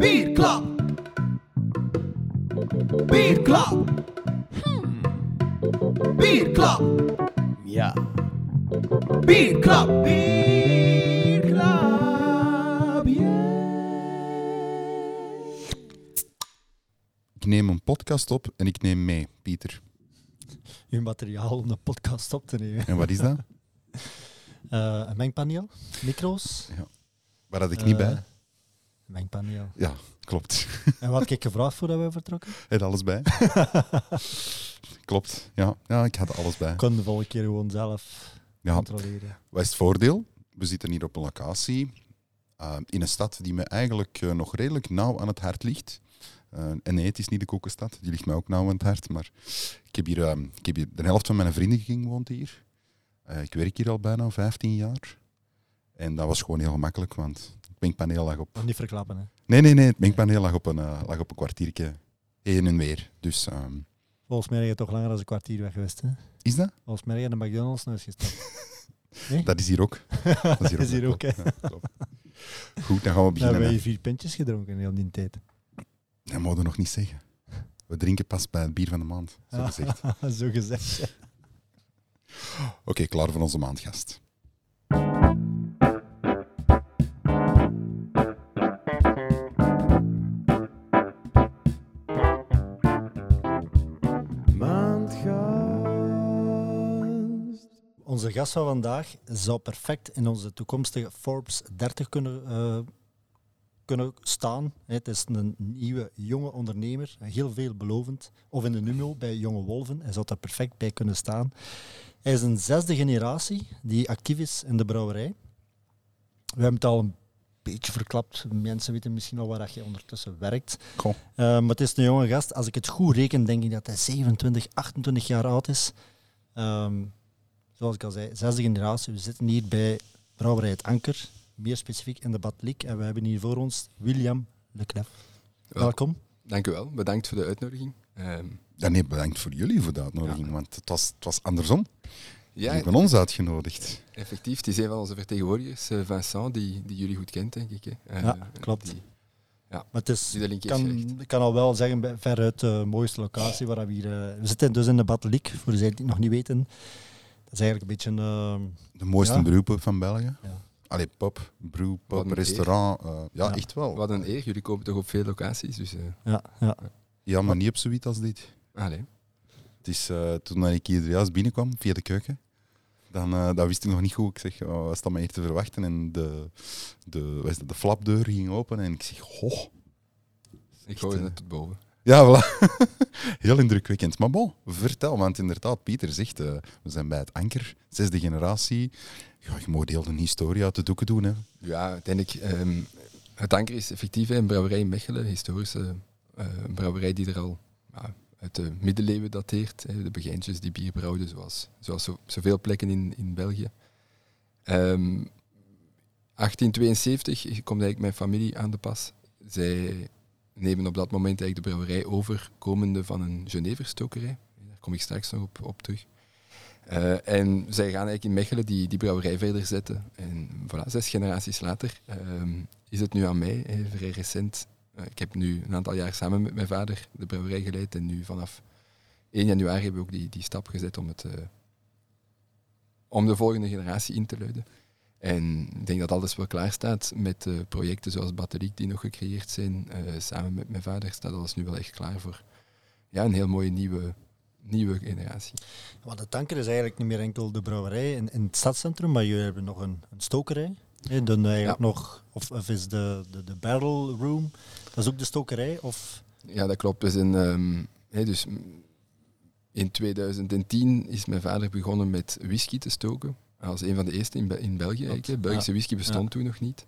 Bierklap. Bierklap. Bierklap. Ja. Bierklap. Bierklap. Podcast op en ik neem mee, Pieter. Uw materiaal om de podcast op te nemen. En wat is dat? Eh, een mengpaneel, micro's. Waar had ik niet bij? Eh, Een mengpaneel. Ja, klopt. En wat had ik gevraagd voordat we vertrokken? Heb je alles bij? klopt, ja. Ja, ik had alles bij. Ik kon de volgende keer gewoon zelf Ja, controleren. wat is het voordeel? We zitten hier op een locatie eh, in een stad die me eigenlijk nog redelijk nauw aan het hart ligt. Eh, en nee, het is niet de koekenstad, die ligt mij ook nauw aan het hart. Maar ik heb hier, eh, ik heb hier de helft van mijn vriendenkring woont hier. Eh, ik werk hier al bijna 15 jaar. En dat was gewoon heel gemakkelijk, want het mengpaneel lag op... Niet verklappen, hè. Nee, nee, nee, het mengpaneel lag op een, eh, lag op een kwartiertje heen en weer. Dus ehm, Volgens mij ben je toch langer dan een kwartier weg geweest, hè. is dat? Volgens mij ben je naar de McDonald's eens gestapt. Dat is hier ook. Dat is hier ook, hè. Ja, klopt. Goed, dan gaan we We beginnen. hebben hè. hier vier pintjes gedronken in die tijd. Dat mogen we nog niet zeggen. We drinken pas bij het bier van de maand, zo gezegd. Zo gezegd. ja. Oké, klaar voor onze maandgast. Maandgast. Onze gast van vandaag zou perfect in onze toekomstige Forbes 30 kunnen, eh, kunnen staan. Het is een nieuwe jonge ondernemer, heel veelbelovend. Of in de Numio bij Jonge Wolven. Hij zou daar perfect bij kunnen staan. Hij is een zesde generatie die actief is in de brouwerij. We hebben het al een beetje verklapt. Mensen weten misschien al waar je ondertussen werkt. Eh, maar het is een jonge gast. Als ik het goed reken, denk ik dat hij 27, 28 jaar oud is. Ehm, zoals ik al zei, zesde generatie. We zitten hier bij Brouwerij Het Anker, meer specifiek in de Batlik. En we hebben hier voor ons William Leclef. Wel. Welkom. Dank u wel. Bedankt voor de uitnodiging. Ehm, Ja, nee, bedankt voor jullie voor de uitnodiging, want het was, het was andersom. ja, Jullie hebben ons uitgenodigd. effectief. Het is een van onze vertegenwoordigers, eh, Vincent, die, die jullie goed kent, denk ik. Hè. Eh, Ja, klopt. Die, Maar het is, die gelegd. kan, ik kan al wel zeggen, veruit de mooiste locatie waar we hier... eh, we zitten dus in de Batlik, voor de die het nog niet weten. Dat is eigenlijk een beetje een... De mooiste Ja. beroepen van België. Ja. Allee, pop, brew, een restaurant. eh, ja, Ja. echt wel. Wat een eer. Jullie komen toch op veel locaties. Dus, eh ja, ja. Ja, maar niet op zoiets als dit. allee. Het is, eh, toen ik hier juist binnenkwam, via de keuken, dan eh, dat wist ik nog niet goed. Ik zeg, oh, wat staat me hier te verwachten? En de, de, wat is dat, de flapdeur ging open en ik zeg, oh. Ik gooi het tot boven. Ja. Heel indrukwekkend. Maar bon, vertel, want inderdaad, Pieter zegt, eh, we zijn bij het anker, zesde generatie. Ja, je moet heel de historie uit de doeken doen. Hè. Ja, uiteindelijk... ehm, het Anker is effectief een brouwerij in Mechelen. Historische eh, brouwerij die er al uit de middeleeuwen dateert. Hè, de beginsels die bier brouwden, zoals, zoals zo, zoveel plekken in, in België. Ehm 1872 komt eigenlijk mijn familie aan de pas. Zij nemen op dat moment eigenlijk de brouwerij over, komende van een Geneverstokerij. Daar kom ik straks nog op, op terug. Eh, en zij gaan eigenlijk in Mechelen die, die brouwerij verder zetten. En voilà, zes generaties later ehm, is het nu aan mij, vrij recent. Eh, ik heb nu een aantal jaar samen met mijn vader de brouwerij geleid. En nu vanaf 1 januari hebben we ook die, die stap gezet om, het, eh, om de volgende generatie in te luiden. En ik denk dat alles wel klaar staat met projecten zoals Batteriek die nog gecreëerd zijn. Eh, samen met mijn vader staat alles nu wel echt klaar voor ja, een heel mooie nieuwe, nieuwe generatie. Want de tanker is eigenlijk niet meer enkel de brouwerij in, in het stadscentrum, maar jullie hebben nog een, een stokerij. Dan eigenlijk Ja. nog, of, of is de, de, de barrel room, dat is ook de stokerij? Of, Ja, dat klopt. Ehm, dus mm, in 2010 is mijn vader begonnen met whisky te stoken. Als een van de eerste in, in België. Eigenlijk. Belgische whisky bestond toen nog niet.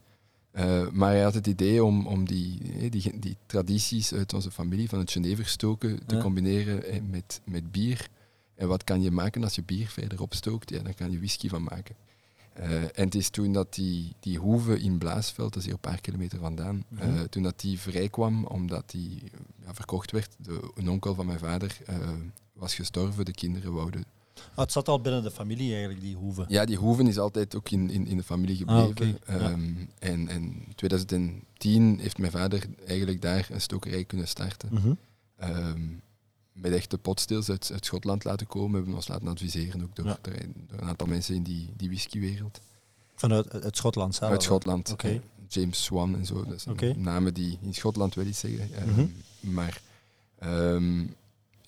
Eh, maar hij had het idee om, om die, die, die tradities uit onze familie van het Geneverstoken te combineren hè, met, met bier. En wat kan je maken als je bier verder opstookt? Ja, dan kan je whisky van maken. Eh, en het is toen dat die, die hoeve in Blaasveld, dat is hier een paar kilometer vandaan, Mhm. eh, toen dat die vrijkwam, omdat die ja, verkocht werd. De, een onkel van mijn vader eh, was gestorven, de kinderen wouden. Ah, het zat al binnen de familie eigenlijk, die hoeve. Ja, die hoeven is altijd ook in, in, in de familie Ah, gebleven. ja. Ehm, en in 2010 heeft mijn vader eigenlijk daar een stokerij kunnen starten. Mhm. Ehm, met echte potstils uit, uit Schotland laten komen. We hebben ons laten adviseren ook door, Ja. door, door een aantal mensen in die, die whiskywereld. Vanuit uit Schotland zelf. Uit Schotland. Oké. eh, James Swan en zo. Dat zijn namen die in Schotland wel iets zeggen. Mhm. Maar ehm,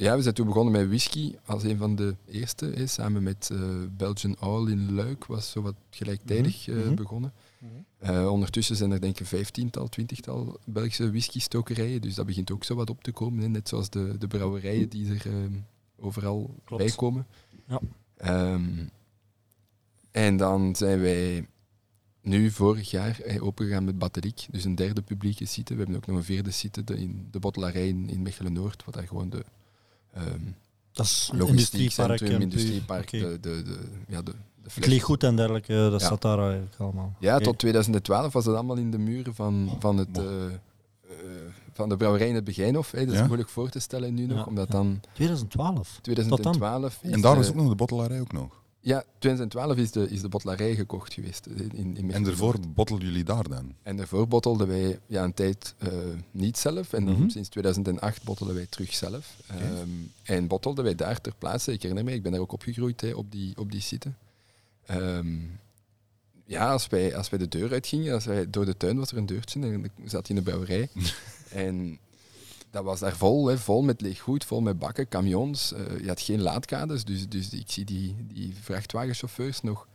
ja, we zijn toen begonnen met whisky als een van de eerste. hè, samen met eh, Belgian Oil in Luik was zo wat gelijktijdig Mhm. eh, Mhm. begonnen. Mhm. Eh, ondertussen zijn er denk ik vijftiental, twintigtal Belgische whisky-stokerijen. Dus dat begint ook zo wat op te komen. hè. Net zoals de, de brouwerijen die er ehm, overal Klopt. bij komen. Ja. Ehm, en dan zijn wij nu vorig jaar opengegaan met Batteriek. Dus een derde publieke site. We hebben ook nog een vierde site de, in de bottelarij in, in Mechelen-Noord. Wat daar gewoon de ehm Dat is een logistiek industriepark. centrum, en industriepark, de, de, de, ja, de, de Het en dergelijke, dat Ja. zat daar eigenlijk allemaal. Ja, tot 2012 was dat allemaal in de muren van, van, het, eh, eh, van de brouwerij in het Begijnhof. Hè. Dat is Ja? moeilijk voor te stellen nu nog, Ja, omdat ja. dan 2012. 2012 is, En daar eh, is ook nog de bottelarij ook nog. Ja, 2012 is de, is de bottelarij gekocht geweest. eh, In, in. En daarvoor bottelden jullie daar dan? En daarvoor bottelden wij ja, een tijd eh, niet zelf. En dan Mhm. sinds 2008 bottelden wij terug zelf. Ehm, en bottelden wij daar ter plaatse. Ik herinner me, ik ben daar ook opgegroeid hè, op, die, op die site. Ehm, ja, als wij, als wij de deur uitgingen, als wij, door de tuin was er een deurtje en ik zat in de brouwerij. en dat was daar vol, hè, vol met leeg goed, vol met bakken, camions. Eh, je had geen laadkades, dus, dus ik zie die, die vrachtwagenchauffeurs nog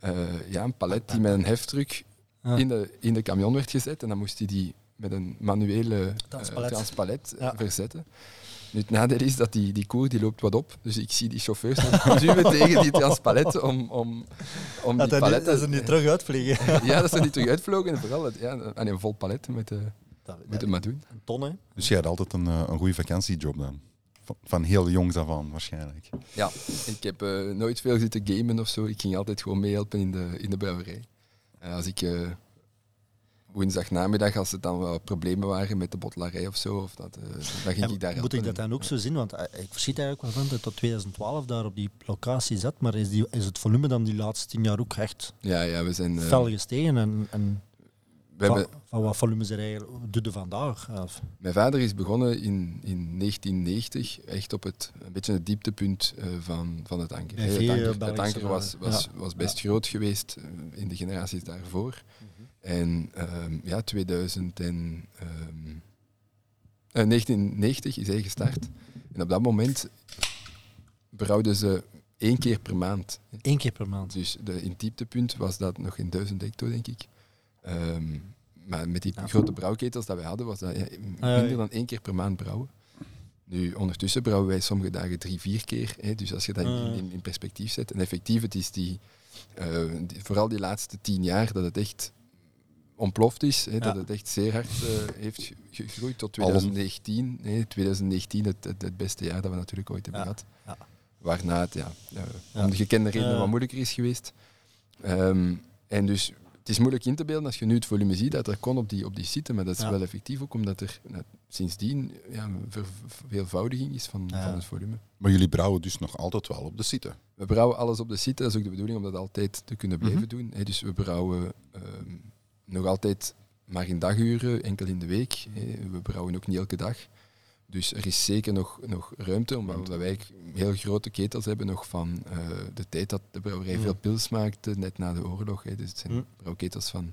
eh, ja, een palet die met een heftruck Ja. in, de, in de camion werd gezet. En dan moest hij die met een manuele eh, Transpalet. transpalet Ja. verzetten. Nu, het nadeel is dat die, die koer die loopt wat op. Dus ik zie die chauffeurs nog duwen tegen die transpalet om, om, om die Dat paletten... ze niet terug uitvliegen. Ja, dat ze niet terug uitvlogen. En vooral het, ja, aan een vol palet met de, Dat, moet het maar doen. Een ton, hè? Dus jij had altijd een, eh, een goede vakantiejob dan? Van, van heel jongs af aan waarschijnlijk. Ja, ik heb eh, nooit veel zitten gamen of zo. Ik ging altijd gewoon meehelpen in de, in de brouwerij. Als ik uh, woensdag namiddag, als er dan wel problemen waren met de bottelarij of zo, of dat, uh, dan ging En ik daar Moet helpen. ik dat dan ook zo zien? Want ik verschiet eigenlijk wel van dat je tot 2012 daar op die locatie zat, maar is, die, is het volume dan die laatste tien jaar ook echt Ja, ja, we zijn... eh, fel gestegen? En, en we van, hebben, van wat volume is er eigenlijk? Doe vandaag? Of, mijn vader is begonnen in, in 1990, echt op het, een beetje het dieptepunt eh, van, van het anker. Het anker, het Belgische anker was, was, Ja. was best groot geweest eh, in de generaties daarvoor. En ehm, ja, 2000 en, ehm, eh, 1990 is hij gestart. En op dat moment brouwden ze één keer per maand. één keer per maand. Dus de, in het dieptepunt was dat nog in 1000 hecto, denk ik. Ehm, maar met die Ja. grote brouwketels dat wij hadden, was dat ja, minder dan één keer per maand brouwen. Nu, ondertussen brouwen wij sommige dagen drie, vier keer. Hè, dus als je dat in, in, in perspectief zet. En effectief, het is die, eh, die- vooral die laatste tien jaar dat het echt ontploft is. Hè, Dat het echt zeer hard eh, heeft ge- gegroeid tot Allen. 2019. Hè, 2019, het, het, het beste jaar dat we natuurlijk ooit hebben Ja. gehad. Ja. Waarna het ja, eh, Ja. om de gekende redenen Ja. wat moeilijker is geweest. Ehm, en dus het is moeilijk in te beelden als je nu het volume ziet dat er kon op die, op die site, maar dat is Ja. wel effectief ook omdat er nou, sindsdien ja, een ver- verveelvoudiging is van, Ja. van het volume. Maar jullie brouwen dus nog altijd wel op de site. We brouwen alles op de site, dat is ook de bedoeling om dat altijd te kunnen blijven Mhm. doen. hè. Dus we brouwen ehm, nog altijd maar in daguren, enkel in de week. hè. We brouwen ook niet elke dag. Dus er is zeker nog, nog ruimte, omdat wij heel grote ketels hebben nog van eh, de tijd dat de brouwerij Mm. veel pils maakte, net na de oorlog. Hè. Dus het zijn Mm. brouwketels van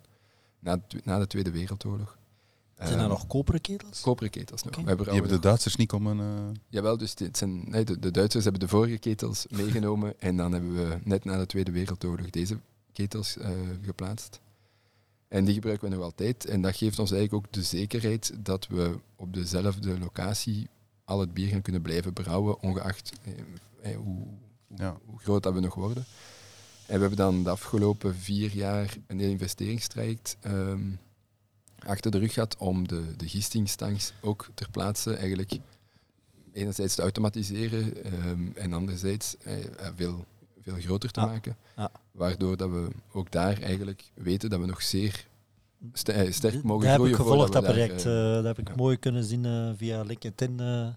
na, na de Tweede Wereldoorlog. Zijn er Ehm, nog koperen ketels? Koperen ketels nog. Oké. Wij Die hebben de Duitsers niet om een... eh, Jawel, dus dit zijn, nee, de, de Duitsers hebben de vorige ketels meegenomen en dan hebben we net na de Tweede Wereldoorlog deze ketels eh, geplaatst. En die gebruiken we nog altijd. En dat geeft ons eigenlijk ook de zekerheid dat we op dezelfde locatie al het bier gaan kunnen blijven brouwen, ongeacht eh, eh, hoe, Ja. hoe groot dat we nog worden. En we hebben dan de afgelopen vier jaar een heel investeringstraject ehm, achter de rug gehad om de, de gistingstanks ook ter plaatse eigenlijk enerzijds te automatiseren ehm, en anderzijds eh, veel, veel groter te maken. Ja. Waardoor dat we ook daar eigenlijk weten dat we nog zeer st- eh, sterk mogen heb groeien. ik gevolgd, dat daar, project. eh, eh, dat heb ik ja. mooi kunnen zien via LinkedIn. ja.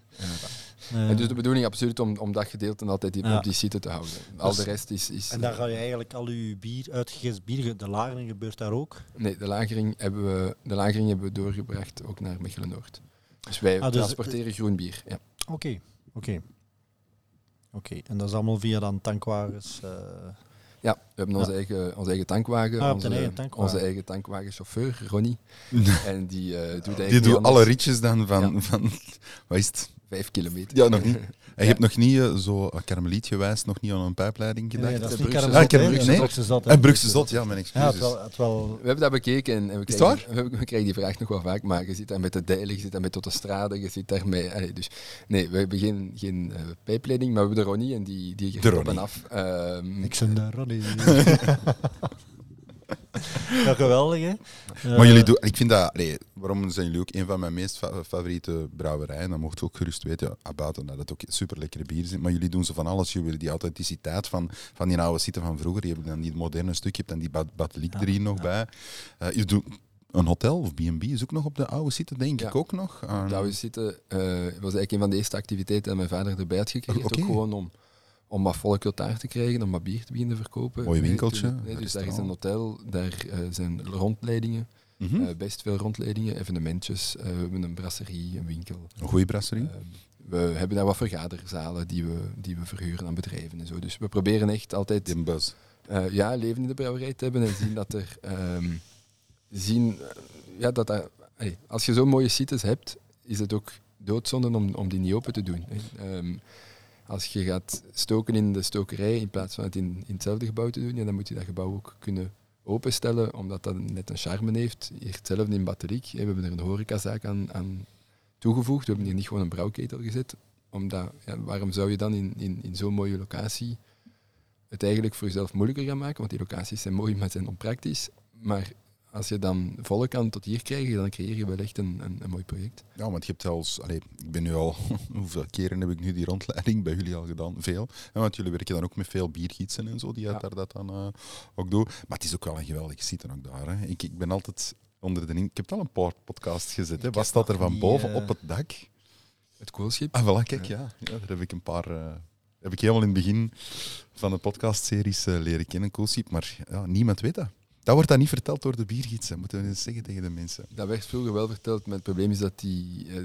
En dus de bedoeling absoluut om, om dat gedeelte altijd op die site te houden. Al Dus- de rest is... is en daar ga je eigenlijk al je bier, uitgegist bier, de lagering gebeurt daar ook. Nee, de lagering hebben we, de lagering hebben we doorgebracht ook naar Mechelen-Noord. Dus wij Ah, dus- transporteren groen bier. Ja. Oké, oké. Oké, en dat is allemaal via dan tankwagens. eh, ja, we hebben Ja. onze, eigen, onze eigen tankwagen. Ah, onze, eigen tankwagen. onze eigen tankwagenchauffeur, Ronnie. en die eh, doet eigenlijk Die doet alle ritjes dan van, Ja. van wat is het? Vijf kilometer. Ja, nog niet. En je Ja. hebt nog niet eh, zo uh, karmelietgewijs nog niet aan een pijpleiding gedacht? nee, dat is de niet Brugse Karamel, Zot, hè? hè, Nee? Brugse Zot. En Brugse Zot, ja, mijn Ja, excuses. het wel, het wel We hebben dat bekeken en we krijgen, we, we krijgen die vraag nog wel vaak, maar je zit daar met de deilen, je zit daar met autostrade, je zit daar met... allee, dus nee, we hebben geen, geen eh, pijpleiding, maar we hebben de Ronnie en die, die De gaat op en af. Ehm, Ik ben de Ronnie. ja, geweldig, hè? Maar jullie doen, ik vind dat, allee, waarom zijn jullie ook een van mijn meest fa- favoriete brouwerijen? Dan mocht je ook gerust weten, ja, buiten dat het ook super lekkere bier zijn. Maar jullie doen zo van alles. Jullie willen die authenticiteit van, van die oude zitten van vroeger. Je hebt dan die moderne stuk, je hebt dan die bat- bateliek Ja, er hier nog ja. bij. Eh, je doet een hotel of B&B is ook nog op de oude zitten, denk Ja. ik ook nog. Ah, we zitten, eh, was eigenlijk een van de eerste activiteiten dat mijn vader erbij had gekregen. Oké. Ook gewoon om, om wat volk daar te krijgen, om wat bier te beginnen verkopen. Mooi winkeltje, nee, dus daar is een hotel, daar eh, zijn rondleidingen, mhm. eh, best veel rondleidingen, evenementjes. eh, we hebben een brasserie, een winkel. een goede brasserie. We hebben daar wat vergaderzalen die we, die we verhuren aan bedrijven en zo. Dus we proberen echt altijd buzz. eh, ja, leven in de brouwerij te hebben en zien dat er. ehm, zien, ja, dat allee, als je zo'n mooie sites hebt, is het ook doodzonde om, om die niet open te doen. hè. Als je gaat stoken in de stokerij in plaats van het in, in hetzelfde gebouw te doen, ja, dan moet je dat gebouw ook kunnen openstellen, omdat dat net een charme heeft. Hier hetzelfde in Batteriek. We hebben er een horecazaak aan, aan toegevoegd. We hebben hier niet gewoon een brouwketel gezet. Omdat, waarom zou je dan in, in, in zo'n mooie locatie het eigenlijk voor jezelf moeilijker gaan maken? Want die locaties zijn mooi, maar zijn onpraktisch. Maar als je dan volk kan tot hier krijgen, dan creëer je wel echt een, een, een mooi project. Ja, want je hebt zelfs, allee, ik ben nu al, hoeveel keren heb ik nu die rondleiding bij jullie al gedaan? Veel. Ja, want jullie werken dan ook met veel biergietsen en zo, die Ja. daar dat dan eh, ook doen. Maar het is ook wel een geweldige site ook daar. Hè. Ik, ik ben altijd onder de in- Ik heb al een paar podcasts gezet. Hè. Wat staat er van boven eh, op het dak? Het koolschip. Ah, voilà, kijk, ja. ja. Daar heb ik een paar... eh, heb ik helemaal in het begin van de podcastseries leren kennen, Coolship. Maar ja, niemand weet dat. Dat wordt dan niet verteld door de biergidsen, moeten we eens zeggen tegen de mensen. Dat werd vroeger wel verteld, maar het probleem is dat die, eh,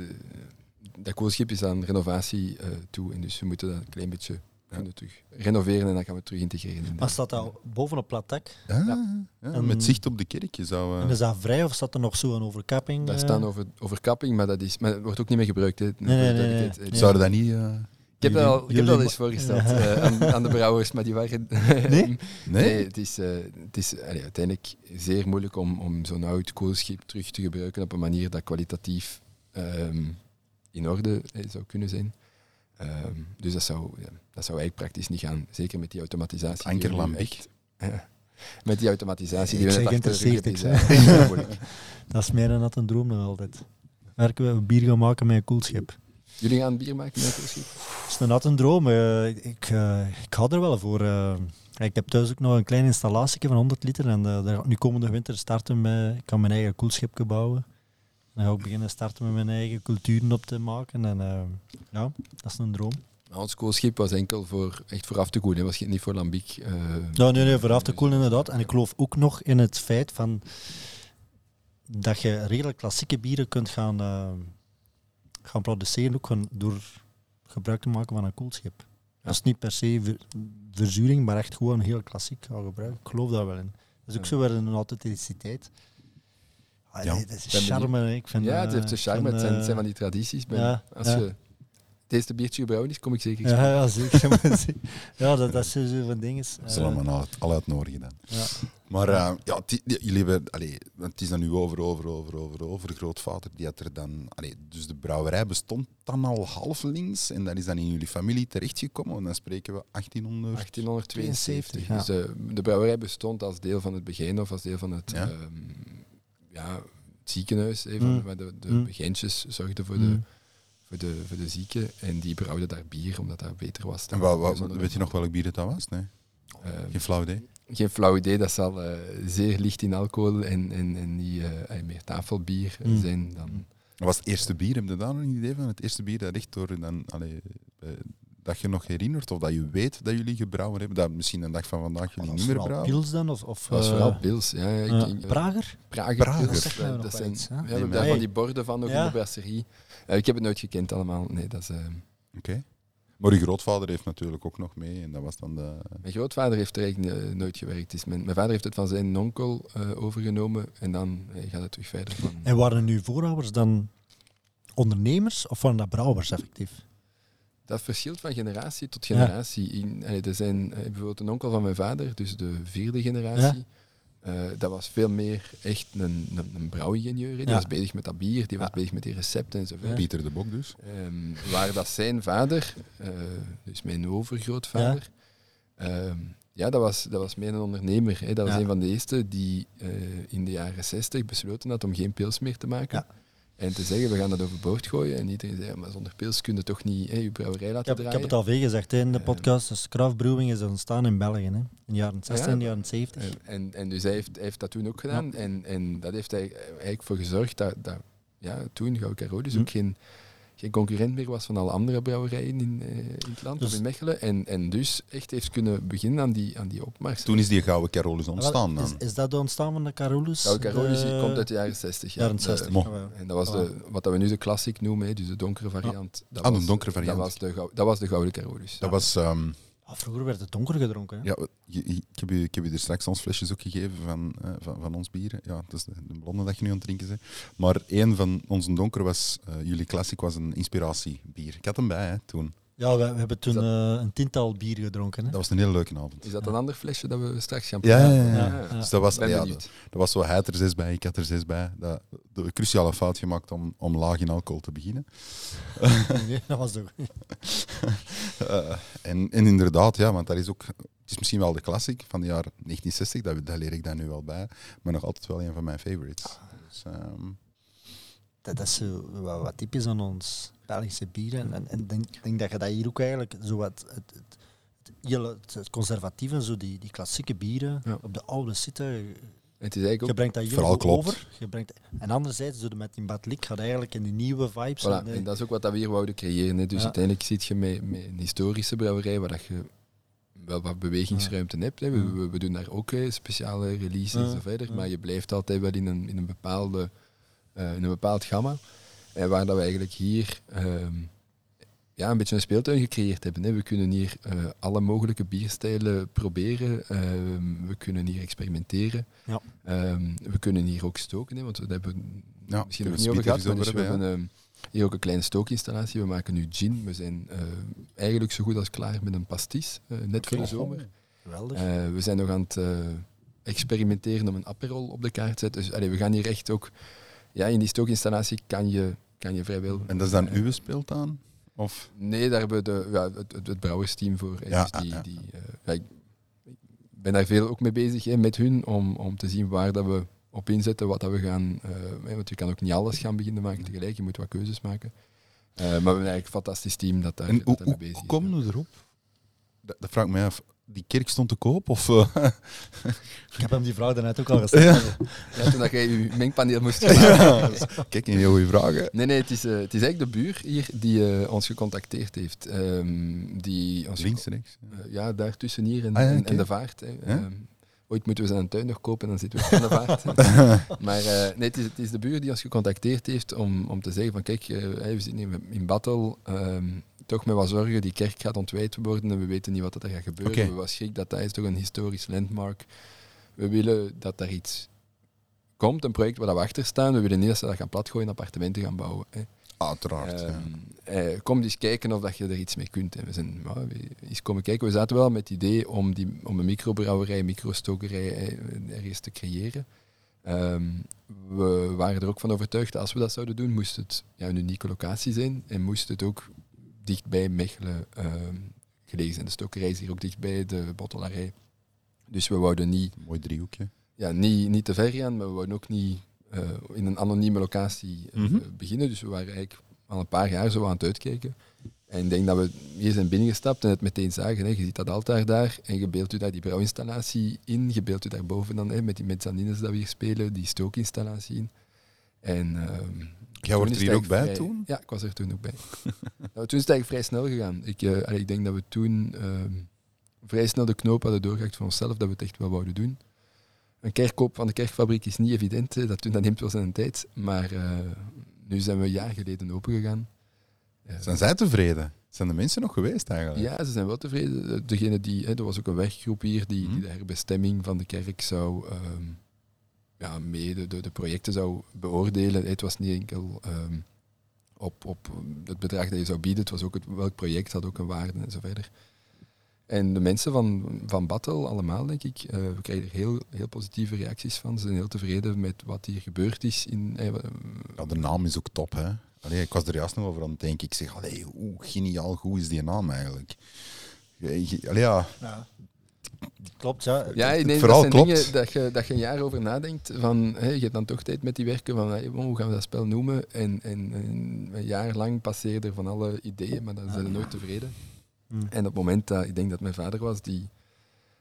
dat koolschip is aan renovatie eh, toe. En dus we moeten dat een klein beetje kunnen terug renoveren en dan gaan we het terug integreren. in Maar staat dat bovenop plat dak? Ah, Ja. ja, En- met zicht op de kerk. Je zou, eh, En is dat vrij of staat er nog zo een overkapping? Daar eh? staan over, overkapping, maar dat, is, maar dat wordt ook niet meer gebruikt. Hè. Nee, nee, duidelijkheid. nee. Eh, Zouden dat niet... Ik heb dat al, ik heb dat al jullie- eens voorgesteld eh, aan, aan de brouwers, maar die waren... Nee? Nee? Het is, eh, het is allee, uiteindelijk zeer moeilijk om, om zo'n oud koelschip terug te gebruiken op een manier dat kwalitatief ehm, in orde eh, zou kunnen zijn. Ehm, dus dat zou, ja, dat zou eigenlijk praktisch niet gaan. Zeker met die automatisatie. er Ankerlambiek. echt- Ja. met die automatisatie die Ik we net rug geïnteresseerd, hebben, ik zeg. dat. Dat is meer dan een droom nog altijd. Werken we bier gaan maken met een koelschip. Jullie gaan bier maken met koelschip? Dat is een natte droom. eh, ik, eh, ik ga er wel voor. eh. ik heb thuis ook nog een klein installatie van 100 liter. En eh, daar ga ik nu komende winter starten met... Ik kan mijn eigen koelschipje bouwen. Dan ga ik beginnen starten met mijn eigen culturen op te maken. En eh, ja, dat is een droom. Ons koelschip was enkel voor, echt voor af te koelen. was niet voor lambiek. eh, Ja, nee, nee, voor af te koelen inderdaad. En ik geloof ook nog in het feit van dat je redelijk klassieke bieren kunt gaan, eh, gaan produceren, ook door gebruik te maken van een koelschip. Dat is niet per se ver- verzuring, maar echt gewoon heel klassiek gaan gebruiken. Ik geloof daar wel in. Dat is ook zo weer een authenticiteit. Ah, Ja. nee, dat is charme. Ik vind, ja, het eh, heeft een ik charme. vind, Het zijn, het eh, zijn van die tradities. Ben- ja, als je het eerste biertje gebrouwen is, kom ik zeker. Ja, ja, zeker. ja, dat, dat is zo van dingen. We zullen hem al, al uitnodigen dan. ja. Maar eh, ja, die- die- jullie hebben, allee, het is dan nu over, over, over, over, over. Grootvader, die had er dan, allee, dus de brouwerij bestond dan al halvelings en dat is dan in jullie familie terechtgekomen. En dan spreken we 1800. 1872. ja. Dus de, de brouwerij bestond als deel van het begin of als deel van het, Ja. ehm, ja, het ziekenhuis. van, Mm. waar de, de Mm. begintjes zorgden voor, de, Mm. Voor, de, voor de zieken. En die brouwden daar bier omdat dat beter was. En weet je nog welk bier het dat was? Nee. Eh, Geen flauw idee. geen flauw idee, dat zal eh, zeer licht in alcohol en, en, en niet eh, meer tafelbier eh, Mm. zijn dan... Wat was het eerste bier? Heb je daar nog een idee van? Het eerste bier dat echt door dan, allee, dat je nog herinnert of dat je weet dat jullie gebrouwen hebben, dat misschien een dag van vandaag jullie niet meer brouwen? Pils dan? Of, of Dat was eh, vooral pils. Ja, ja, ik, ja, ik- Prager? Prager, Prager. pils, Dat eh, zijn, iets, we hebben daar van die borden van nog Ja. in de brasserie. Eh, ik heb het nooit gekend allemaal. Nee, dat is, eh, Oké. Maar uw grootvader heeft natuurlijk ook nog mee en dat was dan de... mijn grootvader heeft er eigenlijk eh, nooit gewerkt. Dus mijn, mijn vader heeft het van zijn onkel eh, overgenomen en dan eh, gaat het terug verder. Van, En waren uw voorouders dan ondernemers of waren dat brouwers effectief? Dat verschilt van generatie tot Ja. generatie. In, allee, er zijn eh, bijvoorbeeld een onkel van mijn vader, dus de vierde generatie. eh, dat was veel meer echt een, een, een brouwingenieur. Die Ja. was bezig met dat bier, die was bezig met die recepten en zo verder. Pieter de Bok dus. Ehm, waar dat zijn vader, eh, dus mijn overgrootvader, ja, ja dat, was, dat was meer een ondernemer. Hè. Dat was Ja. een van de eerste die eh, in de jaren 60 besloten had om geen pils meer te maken. Ja. En te zeggen, we gaan dat overboord gooien. En iedereen zei, ja, maar zonder pils kun je toch niet hè, je brouwerij Ik laten heb, ik draaien. heb het al veel gezegd hè, in de podcast. Dus craftbrewing is ontstaan in België. Hè. In de jaren 60 ja. en de jaren 70. En, en, en dus hij heeft, hij heeft dat toen ook gedaan. En, en dat heeft hij eigenlijk voor gezorgd dat, dat ja, toen Gouden Carolus Hm. ook geen, geen concurrent meer was van alle andere brouwerijen in, eh, in het land, Dus- of in Mechelen. En, en dus echt heeft kunnen beginnen aan die, aan die opmars. Toen is die Gouden Carolus ontstaan Is, dan. is dat de ontstaan van de Carolus? Gouden Carolus De- komt uit de jaren 60. Ja. jaren De- 60. Mo. Ah, wel. en dat was de, wat dat we nu de klassiek noemen, dus de donkere variant. Dat Ah, de was- donkere variant. Dat was de, dat was de Gouden Carolus. Dat was... ehm, Ah, vroeger werd het donker gedronken. Hè. ja, je- je- ik, heb u, ik heb er straks ons flesjes ook gegeven van, eh, van, van ons bieren. Ja, dat is de, de blonde dat je nu aan het drinken bent. Maar één van onze donker was... eh, jullie classic was een inspiratiebier. Ik had hem bij hè, toen. Ja, we, we hebben toen eh, een tiental bier gedronken. Hè. Dat was een hele leuke avond. Is dat een ander flesje dat we straks gaan Ja, ja, proeven? ja. Ja, ja. Dus dat was, Ben ja, dat, dat was zo, hij had er zes bij, ik had er zes bij. Dat, de cruciale fout gemaakt om, om laag in alcohol te beginnen. Nee, dat was ook. Eh, en, en inderdaad, ja, want dat is ook... Het is misschien wel de classic van de jaren 1960, dat, daar leer ik daar nu wel bij. Maar nog altijd wel een van mijn favorites. Dus, ehm, Dat, dat is zo wat, wat typisch aan ons Belgische bieren. En, ik denk, denk dat je dat hier ook eigenlijk zo wat. Het, het, het, conservatieve, zo die, die klassieke bieren Ja. op de oude zitten. Je, Het is eigenlijk je ook brengt dat Vooral klopt. over. Je brengt, en anderzijds, met die Batlik gaat eigenlijk in die nieuwe vibes. Voilà, en, en dat is ook wat dat we hier wouden creëren. Hè. Dus Ja. uiteindelijk zit je met, met een historische brouwerij waar dat je wel wat bewegingsruimte hebt. Hè. We, we, we doen daar ook hè, speciale releases Ja, en zo verder, maar je blijft altijd wel in een, in een, bepaalde, eh, in een bepaald gamma. En waar dat we eigenlijk hier ehm, ja, een beetje een speeltuin gecreëerd hebben. Hè. We kunnen hier eh, alle mogelijke bierstijlen proberen. Ehm, we kunnen hier experimenteren. Ja. Ehm, we kunnen hier ook stoken, hè, want we hebben Ja, misschien nog we niet over speakers gehad. Maar dus we hebben, hier ook een kleine stookinstallatie. We maken nu gin. We zijn eh, eigenlijk zo goed als klaar met een pastis, eh, net voor de zomer. Geweldig. Eh, we zijn nog aan het eh, experimenteren om een aperol op de kaart te zetten. Dus allee, we gaan hier echt ook... Ja, in die stookinstallatie kan je, kan je vrijwel... en dat is dan uw speeltaan? Of? Nee, daar hebben we de, ja, het, het, brouwersteam voor. hè. Ja, dus die, ja, ja. die, eh, ik ben daar veel ook mee bezig hè, met hun, om, om te zien waar dat we op inzetten, wat dat we gaan... eh, want je kan ook niet alles gaan beginnen maken tegelijk, je moet wat keuzes maken. Eh, maar we hebben eigenlijk een fantastisch team dat daar, En dat hoe, daarmee hoe, bezig hoe is. komen we erop? Dat, dat vraag ik mij af. Die kerk stond te koop? Of, eh? Ik heb hem die vrouw daarnet ook al gezegd. Ja, toen dat jij je mengpaneel moest ja, kijk, een heel goede vragen. Nee, nee, het is, eh, het is eigenlijk de buur hier die eh, ons gecontacteerd heeft. Ehm, die ons Links, rechts. Ja, daar tussen hier en, Ah, ja, en, de vaart. Hè. Ja? Ehm, ooit moeten we zijn tuin nog kopen en dan zitten we aan de vaart. maar nee, het is, het is de buur die ons gecontacteerd heeft om, om te zeggen van kijk, we zitten hier in Battle, ehm, toch met wat zorgen, die kerk gaat ontwijd worden en we weten niet wat er gaat gebeuren. We was schrik dat dat is toch een historisch landmark. We willen dat daar iets komt, een project waar we achter staan. We willen niet dat ze dat gaan platgooien en appartementen gaan bouwen. Hè. Uiteraard. ja. Ehm, eh, kom eens kijken of dat je er iets mee kunt. En we zijn eens komen kijken. We zaten wel met het idee om, die, om een microbrouwerij, microstokerij eh, ergens te creëren. Ehm, we waren er ook van overtuigd dat als we dat zouden doen, moest het ja, een unieke locatie zijn en moest het ook dichtbij Mechelen ehm, gelegen zijn. De stokerij is hier ook dichtbij, de bottelarij. Dus we wouden niet Mooi driehoekje. ja, niet, niet te ver gaan, maar we wouden ook niet eh, in een anonieme locatie eh, Mhm. beginnen. Dus we waren eigenlijk al een paar jaar zo aan het uitkijken. En ik denk dat we hier zijn binnengestapt en het meteen zagen. Hè. Je ziet dat altaar daar en je beeldt u daar die brouwinstallatie in. Je beeldt u daarboven dan hè, met die mezzanines dat we hier spelen, die stookinstallatie in. En, ehm, Jij wordt toen er hier ook bij vrij- toen? Ja, ik was er toen ook bij. nou, toen is het eigenlijk vrij snel gegaan. Ik, eh, allee, ik denk dat we toen ehm, vrij snel de knoop hadden doorgehakt voor onszelf, dat we het echt wel wouden doen. Een kerkkoop van de kerkfabriek is niet evident, hè. dat, dat neemt wel zijn tijd. Maar eh, nu zijn we een jaar geleden opengegaan. Zijn zij tevreden? Zijn de mensen nog geweest eigenlijk? ja, ze zijn wel tevreden. Degene die, hè, er was ook een werkgroep hier die, Mhm. die de herbestemming van de kerk zou ehm, ja, mede de, de projecten zou beoordelen. Het was niet enkel ehm, op, op het bedrag dat je zou bieden, het was ook het, welk project had ook een waarde en zo verder. En de mensen van, van Battle, allemaal denk ik, eh, we krijgen er heel, heel positieve reacties van. Ze zijn heel tevreden met wat hier gebeurd is. In, eh, Ja, de naam is ook top, hè? Allee, ik was er juist nog over aan het denken. Ik zeg, allee, hoe geniaal goed is die naam eigenlijk? Allee, ja, Ja. Klopt, ja. Ja, ik het denk verhaal dat zijn klopt. dingen dat je, dat je een jaar over nadenkt. Van, hè, je hebt dan toch tijd met die werken van hoe gaan we dat spel noemen? En, en, en een jaar lang passeer er van alle ideeën, maar dan zijn ze nooit tevreden. Hmm. En op het moment dat ik denk dat mijn vader was die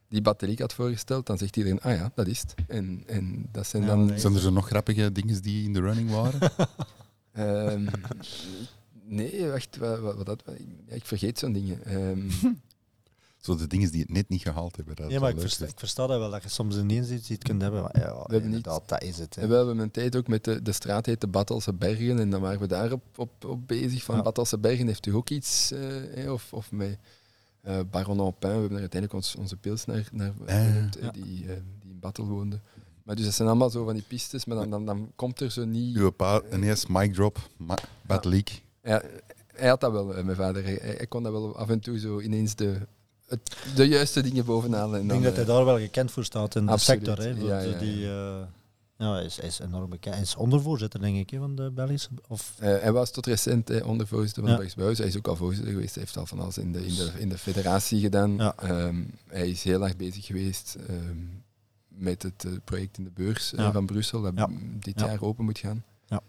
die batterie had voorgesteld, dan zegt iedereen, ah ja, dat is het. En, en dat zijn Ja, dan... nee. zijn er zo nog grappige dingen die in de running waren? Ehm, nee, wacht, wat, wat, wat dat, ja, ik vergeet zo'n dingen. Ehm, zo de dingen die het net niet gehaald hebben. Dat Ja, maar ik versta, ik versta dat wel, dat je soms ineens iets, iets kunt hebben. Maar ja, hebben niet- dat is het. hè. En we hebben een tijd ook met de, de straat heet de Battelse Bergen en dan waren we daar op, op, op bezig. Van Ja. Battelse Bergen heeft u ook iets, eh, hè, of, of met eh Baron en Pin, we hebben er uiteindelijk ons, onze pils naar, naar Ah, genoemd, hè, ja. die, eh, die in Battle woonde. Maar dus dat zijn allemaal zo van die pistes, maar dan, dan, dan komt er zo niet... Uw pa, ineens mic drop, ma- bad leak. Ja, hij had dat wel, mijn vader. Hij, hij kon dat wel af en toe zo ineens de, het, de juiste dingen bovenhalen. En Ik dan, denk dat hij eh, daar wel gekend voor staat in de sector. Hè, voor Ja, zo ja, die, eh, ja, hij is, is enorm bekend. Hij is ondervoorzitter, denk ik, hè, van de Belgische. Of, Eh, hij was tot recent eh, ondervoorzitter van de Belgische Buis. Hij is ook al voorzitter geweest. Hij heeft al van alles in de, in de, in de federatie gedaan. Ehm, hij is heel erg bezig geweest ehm, met het eh, project in de beurs eh, van Brussel, dat dit Ja. jaar open moet gaan. Ja.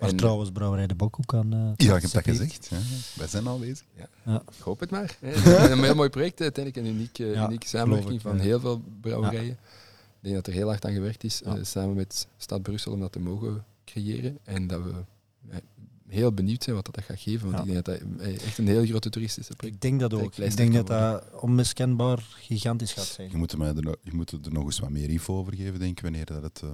Waar en trouwens Brouwerij de Bok ook aan. eh, Ja, ik heb dat gezegd. Ja. Wij zijn aanwezig. ik hoop het maar. hè. Een heel mooi project. Uiteindelijk een unieke, Ja, unieke samenwerking van ja. heel veel brouwerijen. Ik denk dat er heel hard aan gewerkt is, Ja. eh, samen met Stad Brussel, om dat te mogen creëren. En dat we eh, heel benieuwd zijn wat dat gaat geven. Want Ja. ik denk dat dat echt een heel grote toeristische project Ik denk dat ook. Ik denk dat kan dat onmiskenbaar gigantisch gaat zijn. Je moet, er, je moet er nog eens wat meer info over geven, denk ik, wanneer dat het uh,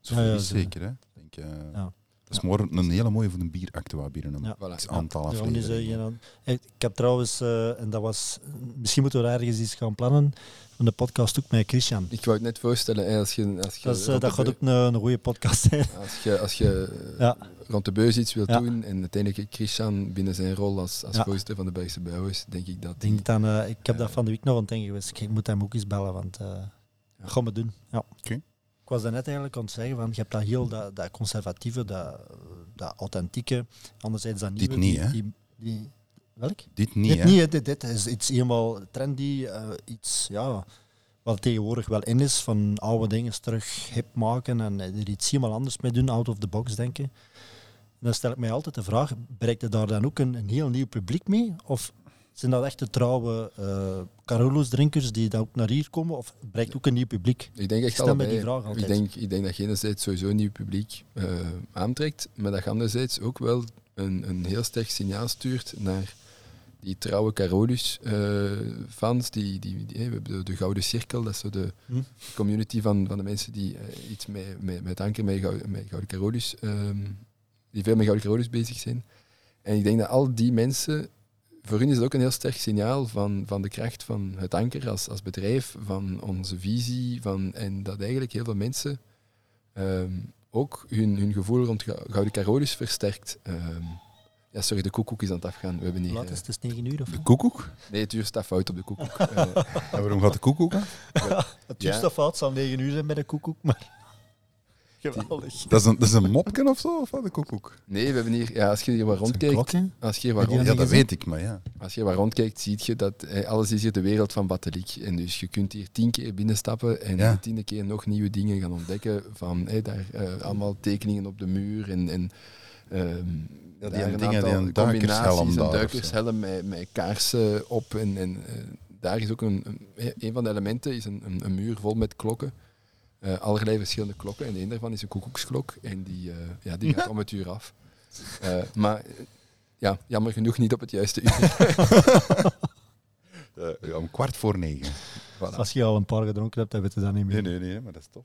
zo Ja, ja. Zeker, hè? Denk, Ja. Dat is morgen een hele mooie voor een bieractua binnen een. Voilà. aantal afleveringen. Ik heb trouwens, eh, en dat was, misschien moeten we daar ergens iets gaan plannen, van de podcast ook met Christian. Ik wou het net voorstellen, hè, als je, als je, Dat, is, eh, dat gaat ook een, een goede podcast zijn. als je, als je eh, Ja. rond de beus iets wilt Ja. doen en uiteindelijk Christian binnen zijn rol als, als Ja. voorzitter van de Belgische Bouwers, denk ik dat Ik, denk dan, eh, ik heb dat van de week nog aan het denken geweest. Ik moet hem ook eens bellen, want eh dat gaan we doen. Ja. Oké. Ik was daarnet eigenlijk aan het zeggen, van, je hebt dat heel dat, dat conservatieve, dat, dat authentieke, anderzijds dat Dit nieuwe. niet, die, hè? Die, die, welk? Dit niet, dit niet, dit, dit is iets helemaal trendy, eh, iets ja, wat tegenwoordig wel in is, van oude dingen terug hip maken en er iets helemaal anders mee doen, out of the box denken. En dan stel ik mij altijd de vraag, bereikt er daar dan ook een, een heel nieuw publiek mee? Of zijn dat echt de trouwe eh Carolus-drinkers die dan ook naar hier komen? Of bereikt ook een nieuw publiek? Ik denk echt allebei. die vraag altijd. Ik denk, ik denk dat je enerzijds sowieso een nieuw publiek eh, aantrekt, maar dat je anderzijds ook wel een, een heel sterk signaal stuurt naar die trouwe Carolus-fans. die, die, die, we hebben de, de Gouden Cirkel, dat is zo de Hm? community van, van de mensen die eh, iets met, met, met anker met, Gouden- met Gouden Carolus, ehm, die veel met Gouden Carolus bezig zijn. En ik denk dat al die mensen, voor hun is het ook een heel sterk signaal van, van de kracht van het anker als, als bedrijf, van onze visie, van, en dat eigenlijk heel veel mensen ehm, ook hun, hun gevoel rond Gou- Gouden Carolus versterkt. Ehm, ja, sorry, de koekoek is aan het afgaan. We hebben hier, Laat is het is 9 uur of De koekoek? nee, het uur staat fout op de koekoek. En waarom gaat de koekoek aan? Het Ja. duurt dat fout, zal 9 uur zijn bij de koekoek, maar... Geweldig. Dat is een, dat is een mopken of zo, of wat, de koekoek? nee, we hebben hier, ja, als je hier wat rondkijkt, als je hier wat Heb je rond- Ja, dat weet ik, maar ja. Als je waar rondkijkt, zie je dat eh, alles is hier de wereld van Batteliek. En dus je kunt hier tien keer binnenstappen en Ja. de tiende keer nog nieuwe dingen gaan ontdekken. Van eh, daar eh, allemaal tekeningen op de muur en, en Ehm, Ja, die daar dingen, die een duikershelm combinaties, daar Een duikershelm met, met kaarsen op. En, en eh, daar is ook een, een, een van de elementen is een, een, een muur vol met klokken. Eh, allerlei verschillende klokken. En een daarvan is een koekoeksklok. En die, eh, ja, die gaat om het uur af. Eh, maar ja, jammer genoeg niet op het juiste uur. Ja, om kwart voor negen. Voilà. Als je al een paar gedronken hebt, dan weet je dat niet meer. Nee, nee, nee, maar dat is tof.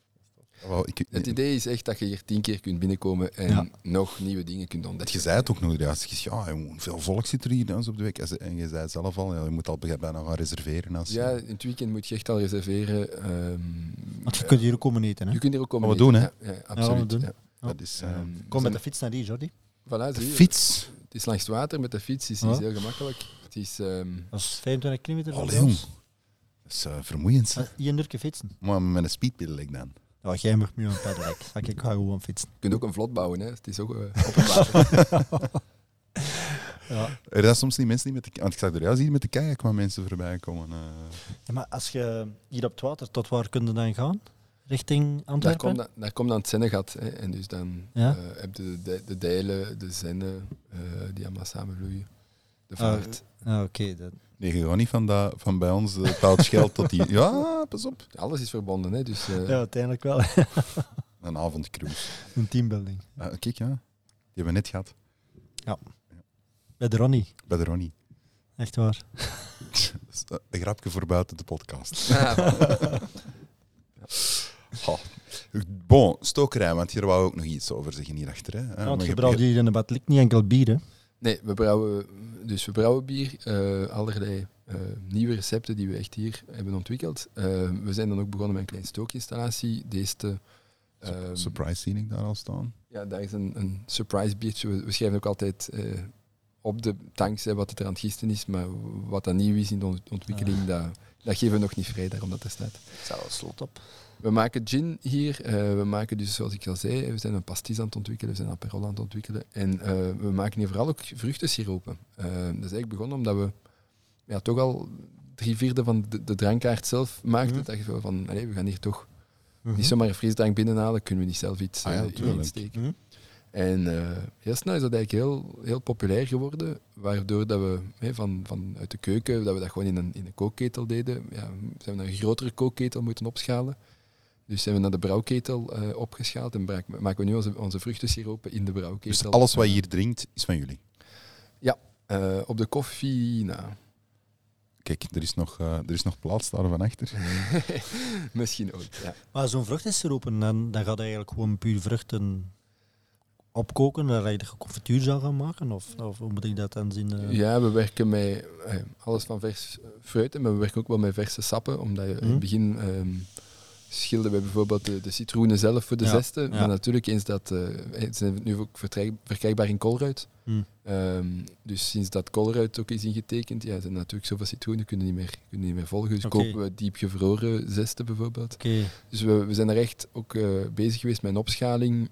Dat ik, Het idee is echt dat je hier tien keer kunt binnenkomen en Ja. nog nieuwe dingen kunt Dat ontdekken. je zei het ook nog, ja, je ja, veel volk zit er hier dan zo op de week. En je zei het zelf al, ja, je moet al bijna gaan reserveren. Als, Ja, in het weekend moet je echt al reserveren. ehm, Want je kunt hier ook komen eten. Hè? je kunt hier ook komen. Gaan we doen. Ja, ja, absoluut. doen. Ja. dat is, eh, Ehm, Kom met de fiets naar die, Jordi. Voilà, de je. fiets. Het is langs het water met de fiets, is, heel gemakkelijk. Het is, ehm, Dat is 25 kilometer. Allee. Dat is eh, vermoeiend. zeg. Ah, Hier een keer fietsen. Maar met een speedpedelec dan. Ja, jij mag nu een pedelec. Ik ik ga gewoon fietsen. je kunt ook een vlot bouwen. Hè. Het is ook op het water. Ja. Er zijn soms die mensen die met de... Want ik zag er juist hier met de kajak maar mensen voorbij komen. eh. Ja, maar als je hier op het water, tot waar kun je dan gaan? Richting daar Antwerpen? komt dan, daar komt dan het Zennegat. Hè. En dus dan Ja. eh, heb je de, de, de dijlen, de zennen, eh, die allemaal samenvloeien. De Ah, vaart. Ah, Oké, dat- Nee, je gaat niet van, dat, van bij ons uh, Scheld tot die... Ja, pas op. Alles is verbonden. Hè. Dus, eh, ja, uiteindelijk wel. Een avondcruise. een teambuilding. Ah, kijk, ja. Die hebben we net gehad. Bij de Ronnie. Bij de Ronnie. Echt waar. Eh, een grapje voor buiten de podcast. Ha. Bon, stokerij, want hier wou ik ook nog iets over zeggen hierachter. Hè. Eh, Ja, want je hier in de Batlik niet enkel bier, hè? Nee, we brouwen, dus we brouwen bier, eh, allerlei eh, nieuwe recepten die we echt hier hebben ontwikkeld. Eh, we zijn dan ook begonnen met een kleine stookinstallatie. Deze te, ehm, Surprise zie ik daar al staan. ja, daar is een, een surprise biertje. We, we schrijven ook altijd eh, op de tanks hè, wat het er aan het gisten is, maar wat dan nieuw is in de ont- ontwikkeling, Ah. dat, dat geven we nog niet vrij, daarom dat er staat. Zal slot op. We maken gin hier. eh, we maken dus, zoals ik al zei, we zijn een pastis aan het ontwikkelen, we zijn een aperol aan het ontwikkelen. En eh, we maken hier vooral ook vruchtensiropen. Eh, dat is eigenlijk begonnen omdat we ja, toch al drie vierde van de, de drankaart zelf maakten. Dat je zo van, allee, we gaan hier toch Mhm. niet zomaar een frisdrank binnenhalen, kunnen we niet zelf iets Ah ja, insteken. Mhm. En eh, heel snel is dat eigenlijk heel, heel populair geworden, waardoor dat we hè, van, van uit de keuken, dat we dat gewoon in een, in een kookketel deden. Ja, zijn we naar een grotere kookketel moeten opschalen. Dus zijn we naar de brouwketel eh, opgeschaald en maken we nu onze, onze vruchtensiropen in de brouwketel. Dus alles wat je hier drinkt, is van jullie. Eh, op de koffie, nou, Kijk, er is nog, eh, er is nog plaats daar van achter. misschien ooit. Ja. Maar zo'n vruchtensiropen, dan, dan gaat eigenlijk gewoon puur vruchten opkoken, dan je er confituur zou gaan maken? Of, of hoe moet ik dat dan zien? eh? Ja, we werken met eh, alles van vers fruiten, maar we werken ook wel met verse sappen, omdat je in Mhm. het begin ehm schilden we bijvoorbeeld de, de citroenen zelf voor de Ja, zesten, ja. maar natuurlijk eens dat, eh, eh, ze zijn nu ook verkrijgbaar in koolruit. Hm. Ehm, dus sinds dat koolruit ook is ingetekend, ja, zijn natuurlijk zoveel citroenen kunnen niet meer, kunnen niet meer volgen. Dus kopen we diep gevroren zesten bijvoorbeeld. Dus we, we zijn er echt ook eh, bezig geweest met een opschaling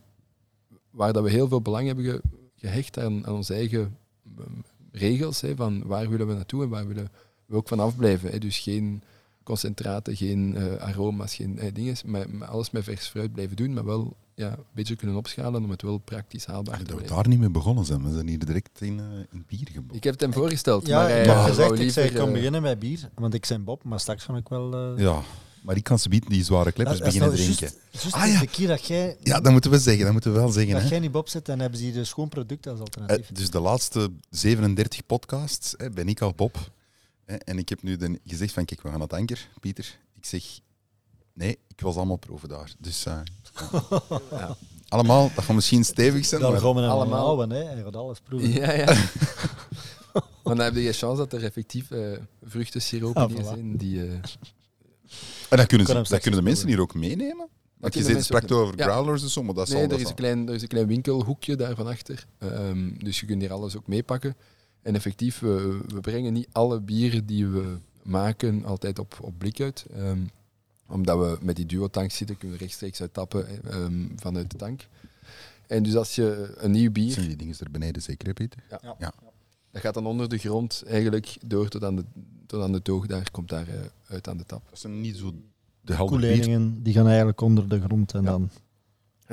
waar dat we heel veel belang hebben ge- gehecht aan, aan onze eigen ehm, regels. Hè, van waar willen we naartoe en waar willen we ook van afblijven. Hè. Dus geen concentraten, geen eh, aroma's, geen eh, dingen, maar, maar alles met vers fruit blijven doen, maar wel ja, een beetje kunnen opschalen om het wel praktisch haalbaar Ach, te dat we daar niet mee begonnen zijn. We zijn hier direct in, eh, in bier gebogen. Ik heb het hem voorgesteld, Ja, maar hij gezegd, ik zei, ik kan beginnen met bier, want ik ben Bob, maar straks ga ik wel... eh, Ja, maar ik kan ze bieden die zware kleppers dat is beginnen nou drinken. juist Ah, ja. de keer dat jij, Ja, dat moeten we zeggen. Dat moeten we wel zeggen. dat Hè. jij niet Bob zet, dan hebben ze hier een schoon product als alternatief. dus de laatste 37 podcasts hè, ben ik al Bob. En ik heb nu de, gezegd van, kijk, we gaan naar het anker, Pieter. Ik zeg, nee, ik was allemaal proeven daar. Dus eh, Ja. allemaal, dat gaat misschien stevig zijn, Dan maar gaan we allemaal- houden, hè. Hij gaat alles proeven. Ja, ja. maar dan heb je chance dat er effectief eh vruchtensiropen Ah, voilà. zijn die... eh, en dat kunnen, ze, dat kunnen de mensen hier ook meenemen. Want je zit sprak over. Ja. growlers en zo, maar dat zal nee, dat er is, een klein, er is een klein winkelhoekje daar van achter. Ehm, dus je kunt hier alles ook meepakken. En effectief, we, we brengen niet alle bieren die we maken altijd op, op blik uit. Ehm, omdat we met die duotank zitten, kunnen we rechtstreeks uittappen ehm, vanuit de tank. En dus als je een nieuw bier... Zijn die dingen er beneden zeker, hè, Pieter? Dat gaat dan onder de grond eigenlijk door tot aan de, tot aan de toog. Daar komt daar eh, uit aan de tap. Dat zijn niet zo de helder bier. Koeleringen, die gaan eigenlijk onder de grond en Ja. dan...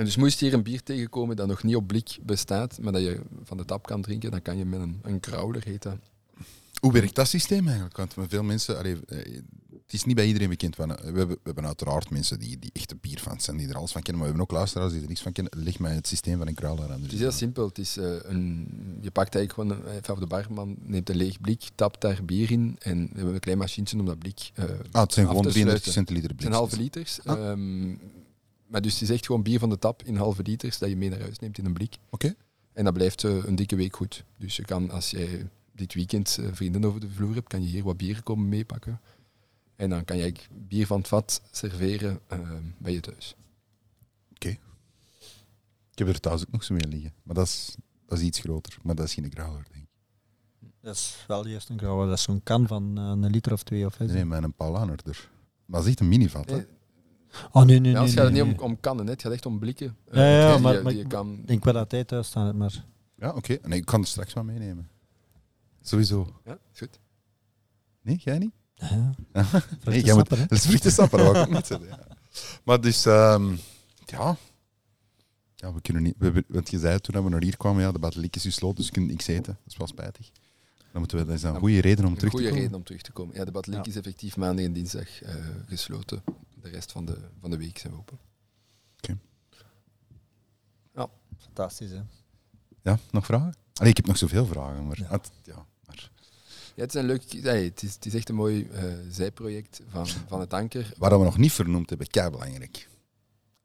En dus moest hier een bier tegenkomen dat nog niet op blik bestaat, maar dat je van de tap kan drinken, dan kan je met een, een growler heet dat. Hoe werkt dat systeem eigenlijk? Want veel mensen, allee, eh, het is niet bij iedereen bekend. eh, We hebben, we hebben uiteraard mensen die, die echte bierfans zijn, die er alles van kennen, maar we hebben ook luisteraars die er niks van kennen. Leg mij het systeem van een kruiler aan. Het is heel simpel. Het is, eh, een, je pakt eigenlijk gewoon, een, van de barman neemt een leeg blik, tapt daar bier in en we hebben een klein machientje om dat blik Ah, het zijn gewoon te 33 sluiten. centiliter Het zijn halve liters. Ah. ehm, maar dus het is echt gewoon bier van de tap in halve liters dat je mee naar huis neemt in een blik. Oké. En dat blijft eh, een dikke week goed. Dus je kan, als jij dit weekend eh, vrienden over de vloer hebt, kan je hier wat bier komen meepakken. En dan kan je eigenlijk bier van het vat serveren eh, bij je thuis. Ik heb er thuis ook nog zo mee liggen. Maar dat is, dat is iets groter. Maar dat is geen growler, denk ik. Dat is wel juist een grauwe. Dat is zo'n kan van eh, een liter of twee of Nee, vijf. nee, met een Paulaner er. Maar dat is echt een minivat, hè? Nee, Oh nee, nee, ja, nee. het gaat nee, niet nee. om, om kannen, hè. het gaat echt om blikken. Eh, Ja, ja, die, maar- je- maar die je ik- kan, Ik denk wel dat hij thuis staat, maar... Ja, oké. Nee, ik kan er straks wel meenemen. Sowieso. ja, is goed. Nee, jij niet? Ja, Nee, jij moet... Dat is vruchtensapper, dat ik ook niet zeggen. Ja. Maar dus, ehm, ja... Ja, we kunnen niet... We, hebben- want je zei toen dat we naar hier kwamen, ja, de bateliek is gesloten, dus we kunnen niks eten. Dat is wel spijtig. Dan moeten we... Dat is een goede reden om terug te goede komen. reden om terug te komen. Ja, de Bateliek Ja. is effectief maandag en dinsdag eh, gesloten. De rest van de, van de week zijn we open. Fantastisch, hè? Ja, nog vragen? Allee, ik heb nog zoveel vragen, maar... Ja. het- ja, maar Ja, het is een leuk... nee, het, is, het is echt een mooi eh, zijproject van, van het Anker. Waar we nog niet vernoemd hebben, kei belangrijk.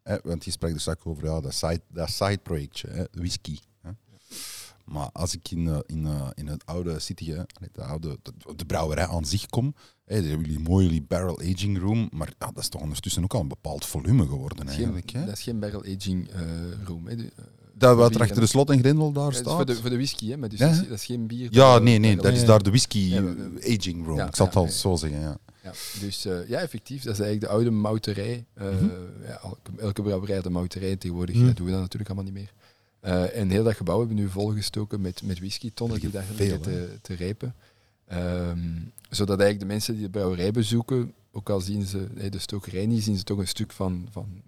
Hè, want je spreekt er straks over ja, dat, side, dat sideprojectje, hè, whisky. Hè. Maar als ik in, eh, in, eh, in het oude city, de, oude, de, de brouwerij aan zich kom, daar hebben jullie mooi jullie barrel aging room, maar ja, dat is toch ondertussen ook al een bepaald volume geworden eigenlijk. geen, Hè. dat is geen barrel aging eh, room. Hè. De, eh, Dat wat er achter de slot en grendel daar staat. voor, de, voor de whisky, hè, maar dus Ja, dat, is, hè? dat is geen bier. Ja, nee, nee, dat- is daar de whisky Ja, aging room. Ik zal het al zo zeggen, ja. Ja, dus eh, ja, effectief, dat is eigenlijk de oude mouterij. Mhm. ja, elke, brouwerij had een mouterij tegenwoordig, Mhm. dat doen we dat natuurlijk allemaal niet meer. En heel dat gebouw hebben we nu volgestoken met, met whisky-tonnen die daar te, te rijpen. Ehm, zodat eigenlijk de mensen die de brouwerij bezoeken, ook al zien ze eh, de stokerij niet, zien ze toch een stuk van, van,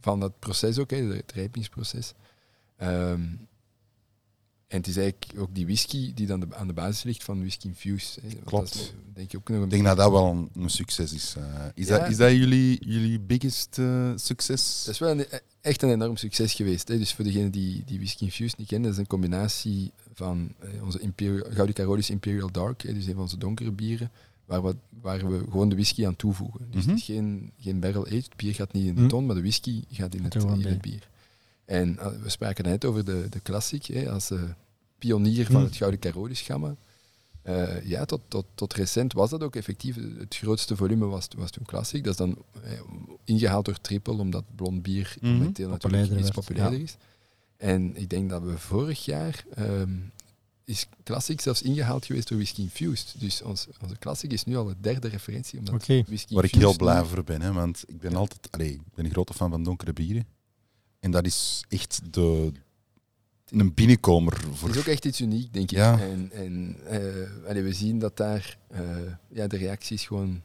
van dat proces ook, het rijpingsproces. Ehm, en het is eigenlijk ook die whisky die dan de- aan de basis ligt van whisky infused. hè. Want Klopt. Is, eh, denk ik ook nog een Ik denk dat dat wel een, een succes is. eh. is, Ja. dat, is dat jullie, jullie biggest eh, succes? Dat is wel een, echt een enorm succes geweest. Hè. Dus voor degenen die, die Whisky Infused niet kennen, dat is een combinatie van onze Imperial, Gouden Carolus Imperial Dark, hè, dus een van onze donkere bieren, waar we, waar we gewoon de whisky aan toevoegen. Dus Mhm. het is geen, geen barrel aged, het bier gaat niet in de Mhm. ton, maar de whisky gaat in het, er in bier. En eh, we spraken net over de, de Classic, hè, als eh, pionier van Mhm. het Gouden Carolus gamma. Eh, ja, tot, tot, tot recent was dat ook effectief. Het grootste volume was, was toen Classic. Dat is dan eh, ingehaald door Triple, omdat blond bier Mhm. momenteel natuurlijk Populairder iets werd, populairder ja. is. En ik denk dat we vorig jaar ehm, is Classic zelfs ingehaald geweest door Whisky Infused. Dus ons, onze Classic is nu al de derde referentie, omdat Oké. Whisky Waar ik heel blij voor ben, hè, want ik ben altijd allee, ik ben een grote fan van donkere bieren. En dat is echt de, een binnenkomer voor. Het is ook echt iets uniek, denk ik. Ja. En, en eh, allee, we zien dat daar eh, ja, de reacties gewoon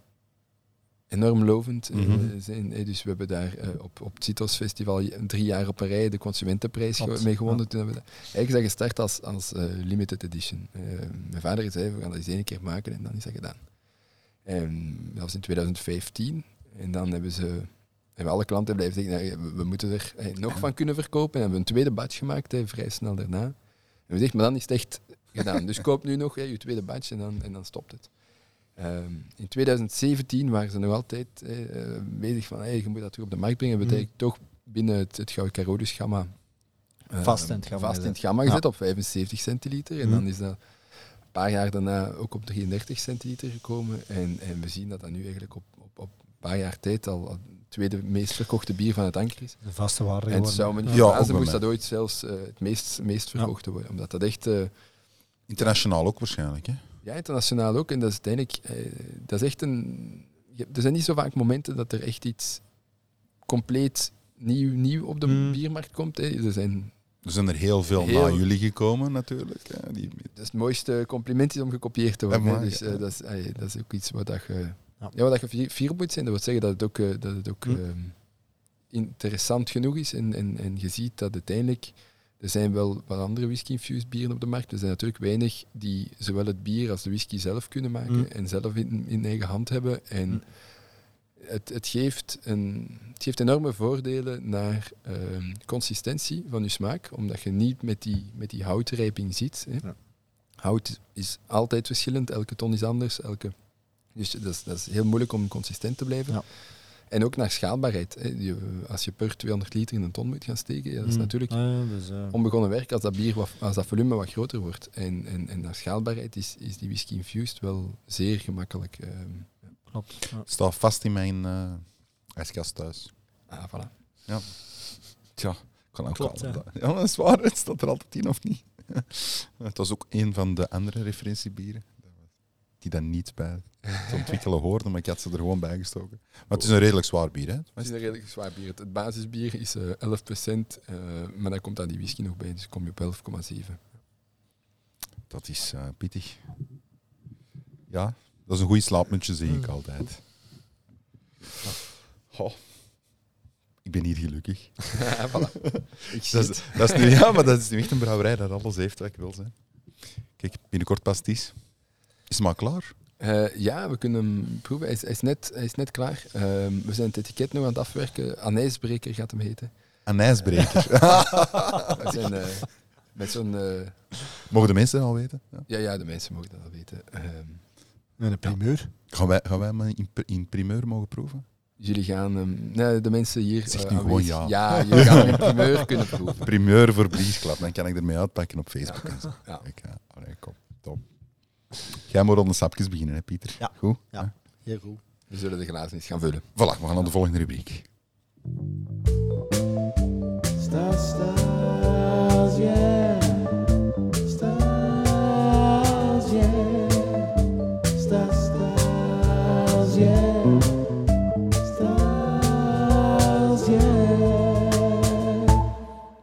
enorm lovend eh, Mhm. zijn. Dus we hebben daar op, op het Citos Festival drie jaar op een rij de consumentenprijs mee gewonnen. Toen hebben we dat, eigenlijk is dat gestart als, als limited edition. Mijn vader zei, we gaan dat eens één keer maken en dan is dat gedaan. En dat was in 2015. En dan hebben ze... Hebben alle klanten blijven zeggen, nou, we, moeten er eh, nog van kunnen verkopen. En hebben we een tweede batch gemaakt, eh, vrij snel daarna. En we zeggen, maar dan is het echt gedaan. Dus koop nu nog hè, je tweede batch en dan, en dan stopt het. Ehm, in 2017 waren ze nog altijd eh, eh, bezig van, hey, je moet dat terug op de markt brengen. Het Mhm. eigenlijk toch binnen het, het Gouden Carolus gamma eh, Vast in het gamma vast in het gezet. Ja. op 75 centiliter. En dan is dat een paar jaar daarna ook op 33 centiliter gekomen. En, en we zien dat dat nu eigenlijk op, op, op een paar jaar tijd al tweede meest verkochte bier van het anker is. De vaste waarde En het geworden. zou me niet Ja, ook verbazen bij moest dat ooit zelfs eh, het meest, meest verkochte worden. Omdat dat echt... eh, Internationaal ook waarschijnlijk. Hè? ja, internationaal ook. En dat is uiteindelijk... eh, dat is echt een... Er zijn niet zo vaak momenten dat er echt iets compleet nieuw, nieuw op de Mm. biermarkt komt. Hè. Er zijn... Er zijn er heel veel Heel- na jullie gekomen natuurlijk. Hè? Die, Dat is het mooiste compliment is om gekopieerd te worden. Ja, maar, dus ja. dat, is, dat is ook iets wat dat je... Ja. Wat dat je moet zijn. Dat wil zeggen dat het ook, eh, dat het ook Hm. ehm, interessant genoeg is en, en, en je ziet dat uiteindelijk er zijn wel wat andere whisky-infused bieren op de markt. Er zijn natuurlijk weinig die zowel het bier als de whisky zelf kunnen maken Mm. en zelf in, in eigen hand hebben. En Mm. het, het, geeft een, het geeft enorme voordelen naar ehm, consistentie van je smaak, omdat je niet met die, met die houtrijping zit. Hè. Ja. Hout is altijd verschillend, elke ton is anders. Elke, dus dat is, dat is heel moeilijk om consistent te blijven. Ja. En ook naar schaalbaarheid. Hè. Je- als je per 200 liter in een ton moet gaan steken, ja, dat is Mm. natuurlijk Ah, ja, dus, eh, onbegonnen werk als dat, bier wat, als dat volume wat groter wordt. En, en, en naar schaalbaarheid is, is die whisky infused wel zeer gemakkelijk. ehm, klopt. Ja. Staat vast in mijn eh ijskast thuis. ah, voilà. Tja, kan ook Klopt, al. Ja, dat is waar. Het staat er altijd in, of niet? Het was ook een van de andere referentiebieren die dan niet bij het ontwikkelen hoorden, maar ik had ze er gewoon bij gestoken. Maar het is een redelijk zwaar bier, hè? Het is een redelijk zwaar bier. Het, het basisbier is eh 11%, eh, maar dan komt daar die whisky nog bij, dus kom je op 11,7. Dat is eh, pittig. Ja, dat is een goed slaapmuntje, zeg ik Mm. altijd. Goh. Ik ben hier gelukkig. voilà. Ik zie Dat is, dat is nu, ja, maar dat is nu echt een brouwerij dat alles heeft wat ik wil zijn. Kijk, binnenkort pasties. Is het maar klaar? Eh, ja, we kunnen hem proeven. Hij is, hij is, net, hij is net klaar. Ehm, we zijn het etiket nog aan het afwerken. Anijsbreker gaat hem heten. Een ijsbreker. We zijn, eh, met zo'n... eh, Mogen de mensen al weten? Ja. ja, ja, de mensen mogen dat al weten. Ehm, En een primeur. Gaan, wij, gaan wij hem in, in primeur mogen proeven? jullie gaan hem... Nee, de mensen hier... Zeg nu gewoon ja. Ja, jullie gaan hem in primeur kunnen proeven. Primeur voor Bliesklap, dan kan ik ermee uitpakken op Facebook. En zo. Ja. Allee, kom, top. Jij moet aan de sapjes beginnen, hè, Pieter? Ja. Goed? Ja. Heel goed. We zullen de glazen eens gaan vullen. Voilà, we gaan naar de volgende rubriek.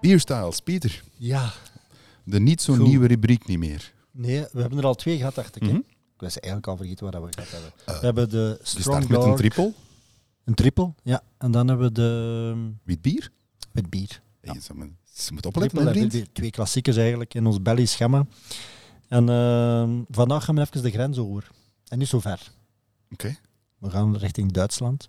Bierstyles, Pieter. Ja. De niet zo Goed. nieuwe rubriek niet meer. Nee, we hebben er al twee gehad, dacht ik. hè. Mhm. Ik was eigenlijk al vergeten waar we gehad hebben. Eh, we hebben de We Strong starten met een Dark- triple. Een triple, ja. En dan hebben we de um, Wit bier. met bier. Hey, ze moeten- ze moeten opletten, Triple vriend. wit. Twee klassiekers eigenlijk in ons belly schema. En ehm, vandaag gaan we even de grens over. En niet zo ver. Oké. We gaan richting Duitsland.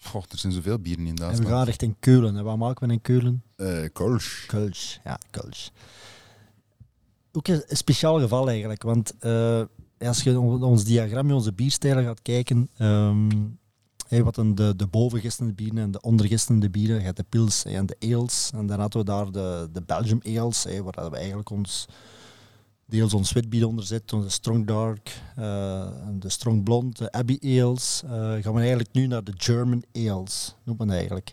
Goh, er zijn zoveel bieren in En we Duitsland. gaan richting Keulen. En wat maken we in Keulen? Eh, Kolsch. Kulsch, ja, Kulsch. Ook een speciaal geval eigenlijk, want eh, als je on- ons diagramje, onze bierstijlen gaat kijken, ehm, wat een de, de bovengistende bieren en de ondergistende bieren, je hebt de pils en de ales, en dan hadden we daar de, de Belgium ales, hey, waar we eigenlijk ons, deels ons witbier onder zit, onze strong dark, eh, de strong blond, de abbey ales, eh, gaan we eigenlijk nu naar de German ales, noemt men eigenlijk.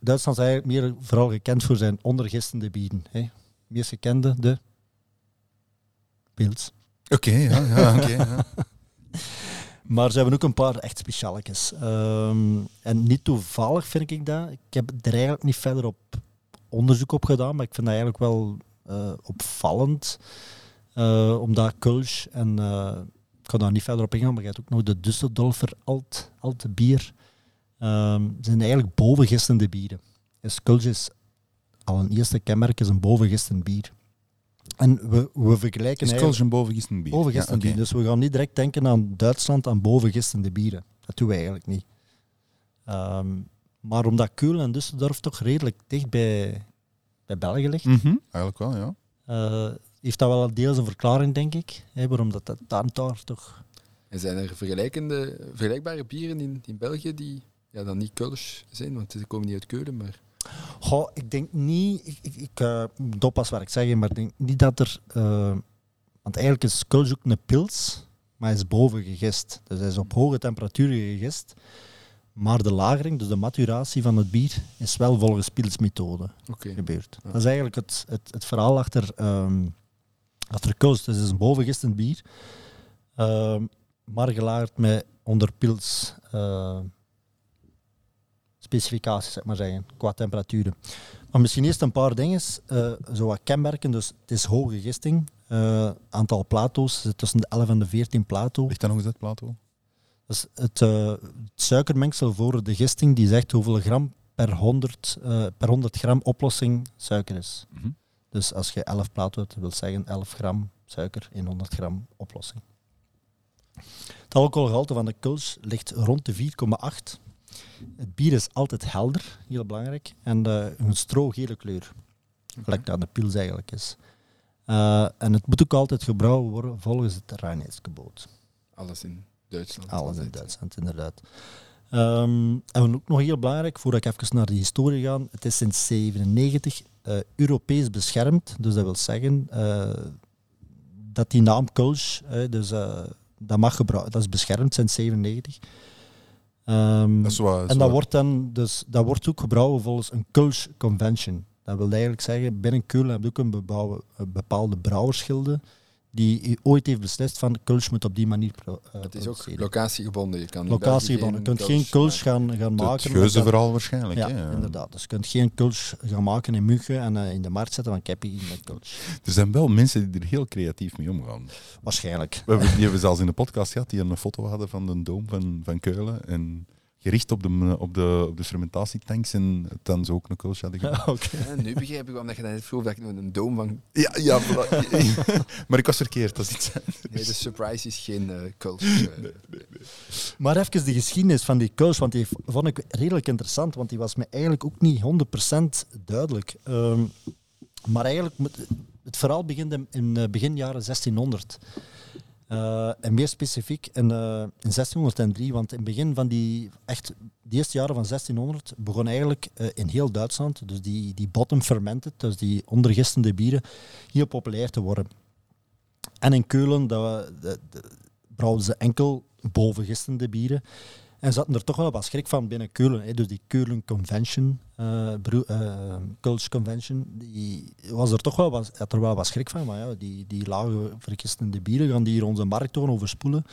Duitsland is eigenlijk meer vooral gekend voor zijn ondergistende bieren. Meest gekende, de pils. Oké, ja, ja, oké. ja. Maar ze hebben ook een paar echt specialetjes. Ehm, en niet toevallig vind ik dat. Ik heb er eigenlijk niet verder op onderzoek op gedaan, maar ik vind dat eigenlijk wel eh, opvallend. Eh, omdat Kulsch en eh, ik ga daar niet verder op ingaan, maar je hebt ook nog de Düsseldorfer Alt, Alte Bier. Ehm, zijn eigenlijk bovengistende bieren. Dus Kulsch is al een eerste kenmerk, is een bovengistend bier. En we, we vergelijken Is een bovengistend bier? Ja, bieren. Dus we gaan niet direct denken aan Duitsland, aan bovengistende bieren. Dat doen we eigenlijk niet. Ehm, maar omdat Keulen en Düsseldorf toch redelijk dicht bij, bij België ligt, Mhm, Eigenlijk wel, ja. eh, heeft dat wel deels een verklaring, denk ik. Hè, waarom dat, dat daar, daar toch... En zijn er vergelijkende, vergelijkbare bieren in, in België die ja, dan niet Kulsch zijn, want ze komen niet uit Keulen, maar Goh, ik denk niet... Ik, ik, ik moet oppassen wat ik zeg, maar ik denk niet dat er... eh, want eigenlijk is Kulsch ook een pils, maar hij is boven gegist. Dus hij is op hoge temperaturen gegist. Maar de lagering, dus de maturatie van het bier, is wel volgens pilsmethode gebeurd. Ja. Dat is eigenlijk het, het, het verhaal achter, ehm achter. Dus het is een bovengistend bier, ehm, maar gelagerd met onder pils eh, specificaties, zeg maar zeggen, qua temperaturen. Maar misschien eerst een paar dingen, eh, zo wat kenmerken. Dus het is hoge gisting. Eh, aantal plato's zit tussen de 11 en de 14 plato. Ligt dat nog eens uit, Plato? Dus het, eh, het suikermengsel voor de gisting die zegt hoeveel gram per 100, eh, per 100 gram oplossing suiker is. Mhm. Dus als je 11 plaat wilt, wil zeggen 11 gram suiker in 100 gram oplossing. Het alcoholgehalte van de Kulsch ligt rond de 4,8. Het bier is altijd helder, heel belangrijk, en eh, een strogele kleur. Gelijk dat de pils eigenlijk is. Eh, en het moet ook altijd gebrouwen worden volgens het reinheidsgebod. Alles in Duitsland. Alles in. Duitsland, inderdaad. Ehm, en ook nog heel belangrijk, voordat ik even naar de historie ga, het is sinds 97 eh, Europees beschermd. Dus dat wil zeggen dat die naam Kulsch, dus, dat, mag gebruiken, dat is beschermd sinds 97. Ehm, Dat is en dat wordt, dan, dus, dat wordt ook gebrouwen volgens een Kulsch Convention. Dat wil eigenlijk zeggen, binnen Keulen heb je ook een een bepaalde brouwersgilde die ooit heeft beslist van Kulsch moet op die manier pro- eh, Het is ook locatiegebonden. Je kan. Je kunt geen Kulsch gaan, gaan het maken. geuzenverhaal waarschijnlijk. Ja, inderdaad. Dus je kunt geen Kulsch gaan maken in München en eh, in de markt zetten van ik heb hier met Kulsch. Er zijn wel mensen die er heel creatief mee omgaan. Waarschijnlijk. We hebben, die hebben zelfs in de podcast gehad die een foto hadden van de doom van, van Keulen. En gericht op de, op de, op de fermentatietanks en dan zo ook een kulsch hadden. Oké. Ja, nu begrijp ik waarom dat je net vroeg dat ik een doom van... Ja, ja maar ik was verkeerd, dat is iets Nee, de surprise is geen Kulsch. eh. Maar even de geschiedenis van die Kulsch, want die vond ik redelijk interessant, want die was me eigenlijk ook niet 100% duidelijk. Ehm, maar eigenlijk, het verhaal begint in, in eh, begin jaren 1600. Eh, en meer specifiek in, eh, in 1603, want in het begin van die, echt, de eerste jaren van 1600 begon eigenlijk eh, in heel Duitsland, dus die, die bottom fermented, dus die ondergistende bieren, heel populair te worden. En in Keulen dat, brouwden ze enkel bovengistende bieren. En ze hadden er toch wel wat schrik van binnen Keulen. Hè. Dus die Keulen Convention, Kulsch Convention, die was er toch wel wat, had er wel wat schrik van. Maar ja, die, die lage vergistende bieren gaan die hier onze markt toch overspoelen.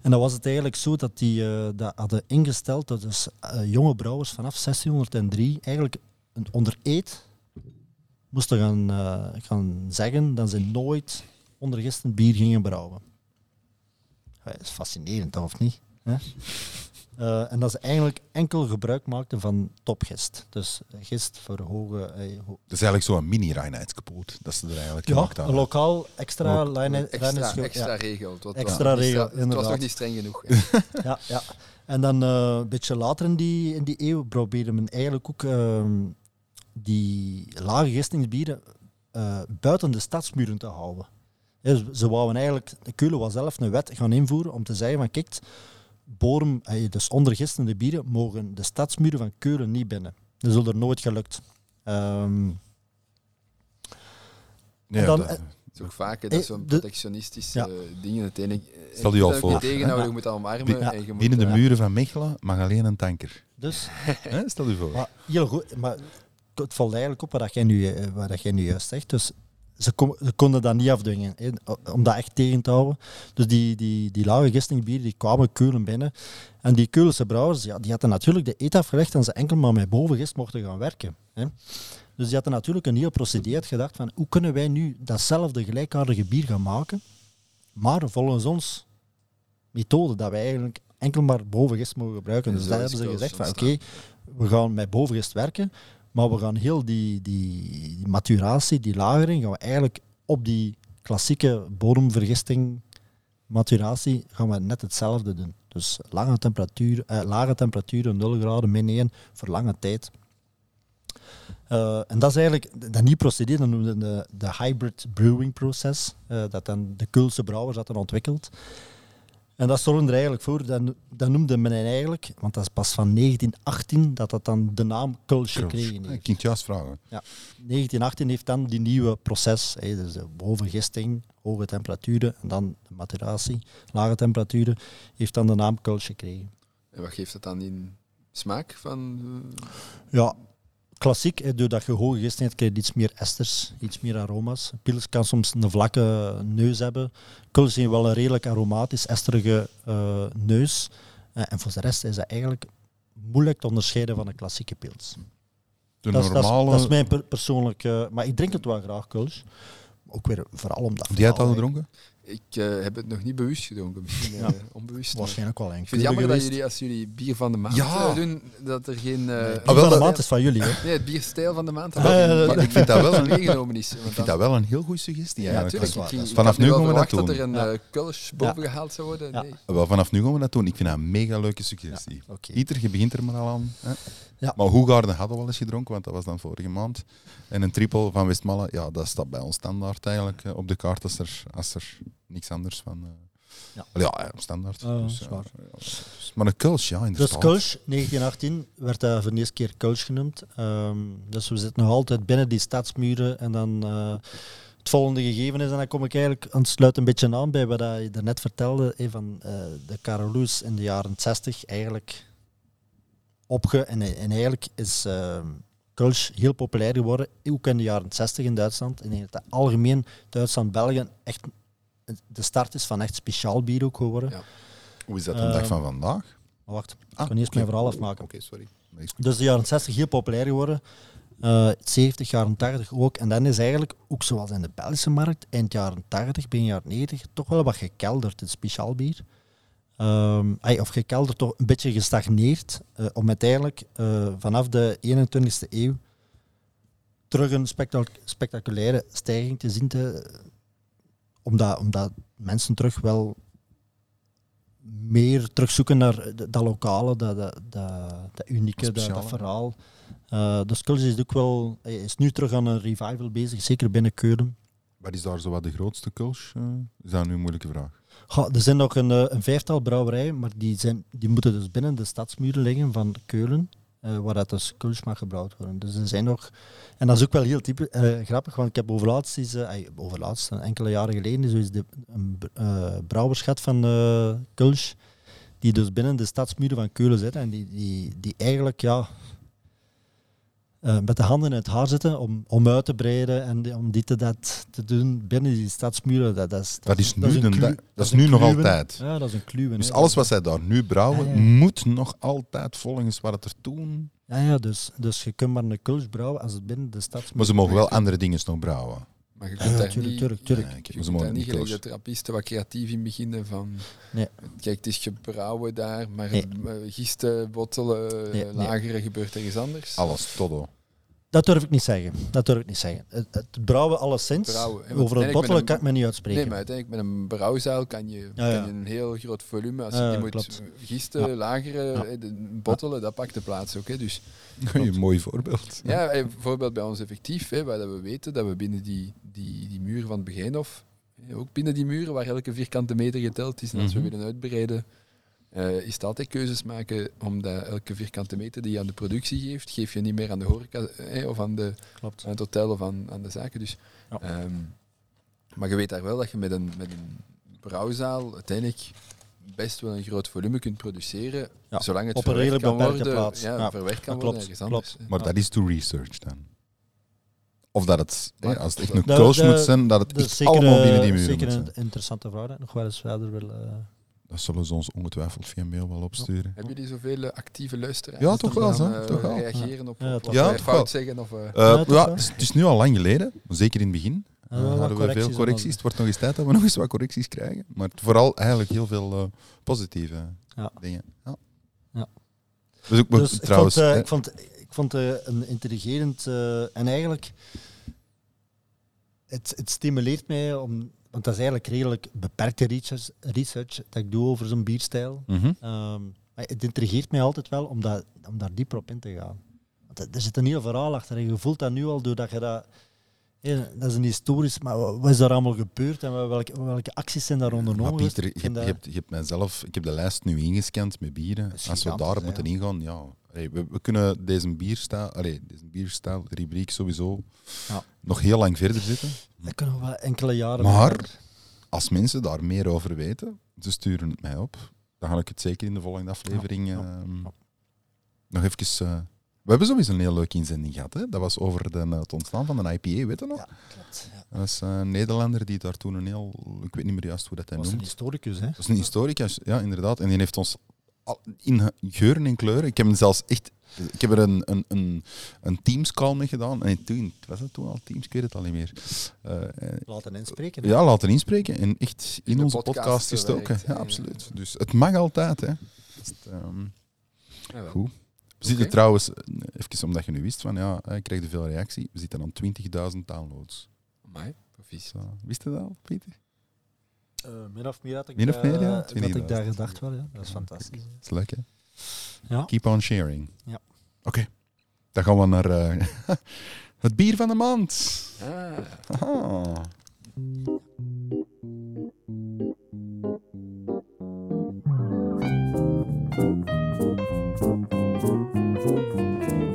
En dan was het eigenlijk zo dat die eh, dat hadden ingesteld dat dus, jonge brouwers vanaf 1603 eigenlijk een onder eed moesten gaan, gaan zeggen dat ze nooit ondergistend bier gingen brouwen. Dat is fascinerend, of niet? Eh, en dat ze eigenlijk enkel gebruik maakten van topgist. Dus gist voor hoge... eh, ho- Dat is eigenlijk zo'n mini-reinheidsgebod dat ze er eigenlijk ja, gemaakt hebben. lokaal extra Ook lijnen... Extra, extra ja, regel. Extra was- regel, Het was nog niet streng genoeg. ja, ja. En dan eh, een beetje later in die, in die eeuw probeerde men eigenlijk ook ehm, die lage gistingsbieren eh, buiten de stadsmuren te houden. Ze wouden eigenlijk, de Keulen was zelf een wet gaan invoeren om te zeggen van kijk, eh, dus ondergistende bieren mogen de stadsmuren van Keulen niet binnen. Dat is er nooit gelukt. Ehm, Ja, en dan- dat- Het is ook vaak dat Eh, zo'n protectionistische Ja. eh, dingen. Stel je al voor. Je tegenhouden, je moet dat omarmen. Ja. en je moet, binnen de eh, muren van Mechelen mag alleen een tanker. dus Hè, Stel je voor. Maar heel goed, maar het valt eigenlijk op wat jij nu, eh, wat jij nu juist zegt. Dus ze, kon- ze konden dat niet afdwingen, hè, om dat echt tegen te houden. Dus die, die, die gistingbieren die kwamen Keulen binnen. En die Keulense brouwers ja, die hadden natuurlijk de eet afgelegd en ze enkel maar met bovengist mochten gaan werken. Hè. Dus die hadden natuurlijk een heel procedé gedacht van hoe kunnen wij nu datzelfde gelijkaardige bier gaan maken, maar volgens ons methode dat wij eigenlijk enkel maar bovengist mogen gebruiken. En Dus daar hebben ze gezegd van oké, we gaan met bovengist werken, maar we gaan heel die, die, maturatie, die lagering, gaan we eigenlijk op die klassieke bodemvergisting maturatie gaan we net hetzelfde doen. Dus lange temperatuur, eh, lage temperaturen, 0 graden, min 1, voor lange tijd. Eh, en dat is eigenlijk dat nieuw procedé, dat noemden de, de hybrid brewing process, eh, dat dan de Keulse brouwers hadden ontwikkeld. En dat zorgde er eigenlijk voor, dat, no- dat noemde men eigenlijk, want dat is pas van 1918 dat dat dan de naam Kulsch gekregen Ik ging het juist vragen. 1918 heeft dan die nieuwe proces, hè, dus de bovengisting, hoge temperaturen en dan de maturatie, lage temperaturen, heeft dan de naam Kulsch gekregen. En wat geeft dat dan in smaak van... eh, Ja, klassiek, hè, doordat je hoge gisting hebt, krijg je iets meer esters, iets meer aroma's. Pils kan soms een vlakke neus hebben. Kulsch heeft wel een redelijk aromatisch, esterige eh, neus. Eh, en voor de rest is dat eigenlijk moeilijk te onderscheiden van een klassieke pils. De Dat is, dat is- normale... dat is mijn per- persoonlijke... maar ik drink het wel graag, Kulsch. Ook weer vooral omdat... Heb jij het al gedronken? Ik eh, heb het nog niet bewust gedronken, misschien Ja. eh, onbewust. Waarschijnlijk wel een Ik vind het jammer dat jullie, als jullie bier van de maand Ja. eh, doen, dat er geen... eh, Nee, Ah, van wel, de maand is van jullie, hè? Nee, het bierstijl van de maand. Ah, ja, Maar ik vind dat wel een, meegenomen is. want ik vind dat wel een heel goede suggestie Ja, eigenlijk. natuurlijk. Ik, ik Vanaf nu gaan we dat verwacht dat er doen. een Ja. eh kulsch boven Ja. gehaald zou worden. Ja. Nee. Wel, vanaf nu gaan we dat doen. Ik vind dat een mega leuke suggestie. Pieter, je begint er maar al aan. Hè? Ja. Maar Hoegaarden hadden we wel eens gedronken, want dat was dan vorige maand. En een triple van Westmalle, ja, dat staat bij ons standaard eigenlijk eh, op de kaart als er, als er niks anders van... eh, Ja. ja, ja, standaard. Ah, dus, ja, dus- maar een Kulsch, ja, Dus inderdaad. Kulsch, 1918, werd dat voor de eerste keer Kulsch genoemd. Ehm, dus we zitten nog altijd binnen die stadsmuren. En dan eh, het volgende gegeven is, en dan kom ik eigenlijk aan sluit een beetje aan bij wat je daarnet vertelde, eh, van eh, de Carolus in de jaren 60 eigenlijk opge... En, en eigenlijk is ehm Kulsch heel populair geworden, ook in de jaren 60 in Duitsland. Ik denk dat dat algemeen Duitsland, België echt de start is van echt speciaal bier ook geworden. Ja. Hoe is dat de dag Ehm, van vandaag? Wacht, Ah, kan eerst oké. mijn verhaal afmaken. Oké, sorry. Dus de jaren 60 heel populair geworden. Eh 70, jaren 80 ook. En dan is eigenlijk, ook zoals in de Belgische markt, eind jaren 80, begin jaren 90, toch wel wat gekelderd, het speciaal bier. Ehm, ay, of gekelderd, toch een beetje gestagneerd. eh, om uiteindelijk eh, vanaf de 21ste eeuw terug een spectac- spectaculaire stijging te zien. Te, omdat, omdat mensen terug wel meer terugzoeken naar dat lokale, dat, dat, dat, dat unieke, Dat verhaal. Eh dus is ook wel, is nu terug aan een revival bezig, zeker binnen Keulen. Wat is daar zo wat de grootste Kulsch? eh? is dat nu een moeilijke vraag? Er zijn nog een, eh, een vijftal brouwerijen, maar die, zijn, die moeten dus binnen de stadsmuren liggen van Keulen, eh, waar dat dus Kulsch mag gebrouwd worden. Dus er zijn nog... En dat is ook wel heel type, eh, grappig, want ik heb overlaatst, is, overlaatst, enkele jaren geleden, zo is de, een brouwerschat van Kulsch, die dus binnen de stadsmuren van Keulen zitten en die, die, die eigenlijk, ja... eh, met de handen in het haar zitten om, om uit te breiden en om dit en dat te doen binnen die stadsmuren. Dat, dat is, Dat is nu, een dat is nu nog altijd. Ja, dat is een kluwen. Dus alles wat zij daar nu brouwen, Ja, ja, ja. moet nog altijd volgens wat het er toen... Ja, ja dus, dus je kunt maar een kulsch brouwen als het binnen de stadsmuren... Maar ze mogen wel andere dingen nog brouwen. Maar je kunt ja, daar tuurlijk, niet... tuurlijk, tuurlijk. Ja, kijk, Je kunt niet gelijk de trappisten wat creatief in beginnen van... Nee. Kijk, het is gebrouwen daar, maar Nee. eh, gisten, bottelen, nee. lageren gebeurt ergens anders. Alles, todo. Dat durf ik niet zeggen. Dat durf ik niet zeggen. Het, het brouwen alleszins, Brouwen, over het bottelen kan ik me niet uitspreken. Nee, maar uiteindelijk met een brouwzaal kan je, Ja, ja. kan je een heel groot volume. Als je Ja, moet klopt. gisten, Ja. lageren, Ja. eh, de- bottelen, dat pakt de plaats ook. Hè. Dus, Een mooi voorbeeld. ja, eh, bijvoorbeeld bij ons effectief, hè, waar dat we weten dat we binnen die, die, die muren van het Begijnhof, hè, ook binnen die muren waar elke vierkante meter geteld is, en als Mhm. we willen uitbreiden, eh, is het altijd keuzes maken, omdat elke vierkante meter die je aan de productie geeft, geef je niet meer aan de horeca eh, of aan, de, Klopt. aan het hotel of aan, aan de zaken. Dus, Ja. ehm, maar je weet daar wel dat je met een, met een brouwzaal uiteindelijk best wel een groot volume kunt produceren, Ja, zolang het op een verwerkt redelijk kan beperkte worden, plaats. Ja, Ja, verwerkt kan worden klopt. Maar dat is to research dan. Of dat het, Maar- als het echt een dat- moet zijn, dat het echt zeker, allemaal binnen die muren zeker moet een zijn. interessante vraag dat ik nog wel eens verder wil... eh, Dat zullen ze ons ongetwijfeld via mail wel opsturen. Hebben jullie zoveel eh, actieve luisteraars? Ja, toch wel, dan, hè? eh, Toch wel. reageren op, Ja, op toch wat wel. wij Ja, fout toch zeggen? Of, eh, Ja, toch ja, het, is, het is nu al lang geleden, zeker in het begin. Ja, wel wat hadden we veel correcties dan. Het wordt nog eens tijd dat we nog eens wat correcties krijgen. Maar vooral eigenlijk heel veel eh, positieve Ja. dingen. Ja. Ja. Dus ook Dus ik trouwens, vond, eh, hè, ik vond, ik vond eh, een intelligent eh, en eigenlijk het, het stimuleert mij om, want dat is eigenlijk redelijk beperkte research, research dat ik doe over zo'n bierstijl. mhm. Ehm, maar het intrigeert mij altijd wel om, dat, om daar dieper op in te gaan. Want er- er zit een heel verhaal achter en je voelt dat nu al doordat je dat. dat is een historisch, maar wa- wat is daar allemaal gebeurd en welke, welke acties zijn daar ondernomen? Maar? Pieter, Ik je, hebt- je, hebt, je hebt mijzelf, ik heb de lijst nu ingescand met bieren. Als we hè, moeten ingaan, ja. We, we kunnen deze bierstijl, allee, deze bierstijl, rubriek sowieso Ja. nog heel lang verder zitten. dat kunnen we wel enkele jaren. Maar als mensen daar meer over weten, ze sturen het mij op. Dan ga ik het zeker in de volgende aflevering Ja, ja, ehm, nog even... eh, we hebben sowieso een heel leuke inzending gehad. Hè? Dat was over de, het ontstaan van een IPA, weet je nog? Ja, klopt. Ja. Dat is een Nederlander die daar toen een heel... Ik weet niet meer juist hoe dat hij Dat was een noemt. historicus, hè? Dat is een historicus, ja, inderdaad. En die heeft ons in geuren en kleuren... Ik heb hem zelfs echt Ik heb er een, een, een, een Teams call mee gedaan. Nee, toen, was dat toen al Teams? Ik weet het al niet meer. Eh, eh, Laten inspreken. ja, laten inspreken en echt in, onze podcast podcast gestoken. Ja, ja. absoluut. Dus het mag altijd, hè. Dus ehm, goed. We zitten trouwens, eh, even omdat je nu wist van ja, eh, ik krijg veel reactie. We zitten aan 20.000 downloads. Amai, proficiat. Zo, wist je dat al, Pieter? Eh, min of meer had ik, Min of meer, ja, eh, had ik 20.000. daar gedacht wel. Ja. Dat is fantastisch. Dat is leuk, hè? Ja. Keep on sharing. Ja. Oké, dan gaan we naar eh, het bier van de maand. Ah, Aha.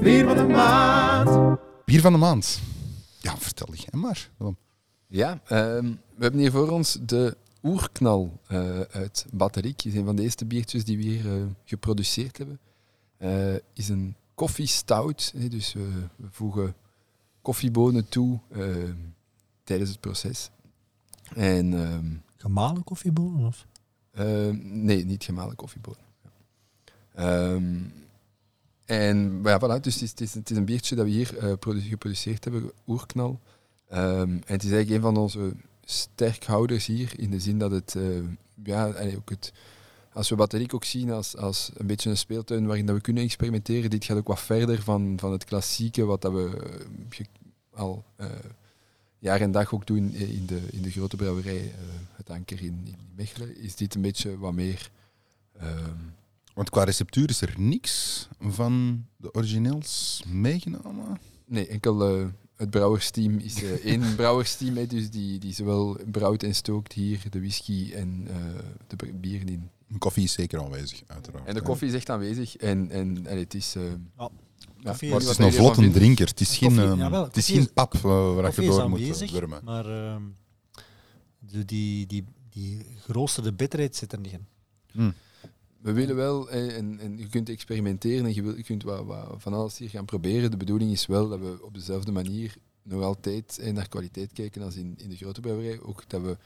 Bier van de maand. Bier van de maand. Ja, vertel jij maar. Willem. Ja, ehm, we hebben hier voor ons de Oerknal eh, uit Batteriek. Is een van de eerste biertjes die we hier eh, geproduceerd hebben. Eh is een koffie stout. hè, dus we, voegen koffiebonen toe tijdens het proces. En ehm, Gemalen koffiebonen? Of? Nee, niet gemalen koffiebonen. Ja. Ehm, en ja, voilà, dus het is, het, is, het is een biertje dat we hier produ- geproduceerd hebben, Oerknal. Ehm, en het is eigenlijk een van onze sterkhouders hier, in de zin dat het, eh, ja, ook het, als we Batteriek ook zien als, als een beetje een speeltuin waarin dat we kunnen experimenteren, dit gaat ook wat verder van, van het klassieke, wat dat we eh, al eh, jaar en dag ook doen in de, in de grote brouwerij, het Anker in, in Mechelen, is dit een beetje wat meer... ehm, Want qua receptuur is er niks van de origineels meegenomen. nee, enkel het brouwersteam is eh, één brouwersteam, hè, dus die, die zowel brouwt en stookt hier de whisky en eh, de bieren in. Koffie is zeker aanwezig, uiteraard. En de koffie is echt aanwezig en, en, en het is... eh, Ja. ja, Koffie Maar het is een vlotte drinker. Het is geen, Koffie, ehm, jawel, het is geen pap waar je door moet aanwezig, wurmen. maar ehm, de, die, die, die geroosterde bitterheid zit er niet in. Hm. We willen wel, en, en je kunt experimenteren en je, wil, je kunt wat, wat van alles hier gaan proberen. De bedoeling is wel dat we op dezelfde manier nog altijd eh, naar kwaliteit kijken als in, in de grote brouwerij. Ook dat we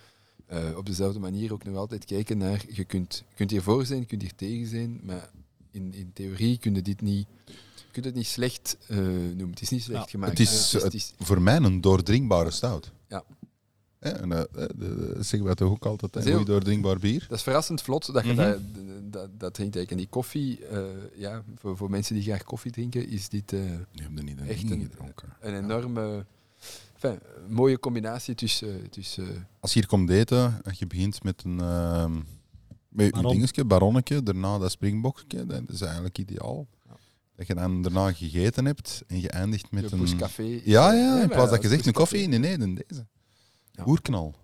eh, op dezelfde manier ook nog altijd kijken naar, je kunt, je kunt hiervoor zijn, je kunt hier tegen zijn, maar in, in theorie kun je dit niet, je kunt het niet slecht eh, noemen. Het is niet slecht Ja, gemaakt. het is, Eh, het- Voor mij een doordringbare stout. Ja. Hè, en, eh, eh, de- de- zeggen wij toch ook altijd, Dat een goed heel- doordrinkbaar bier. Dat is verrassend vlot dat je Mhm. dat, dat, dat drinkt. eigenlijk. En die koffie, eh, ja, voor, voor mensen die graag koffie drinken, is dit eh, er niet Echt een een- gedronken. een enorme, enfin, mooie combinatie tussen... tussen Als je hier komt eten, en je begint met een ehm met je Baron. dingetje, baronnetje, daarna dat springbokje, dat is eigenlijk ideaal. Ja. Dat je dan daarna gegeten hebt en je eindigt met de een... Poescafé. is, Ja, eh, ja, in plaats dat je zegt een koffie, nee, nee, dan deze. Ja. Oerknal.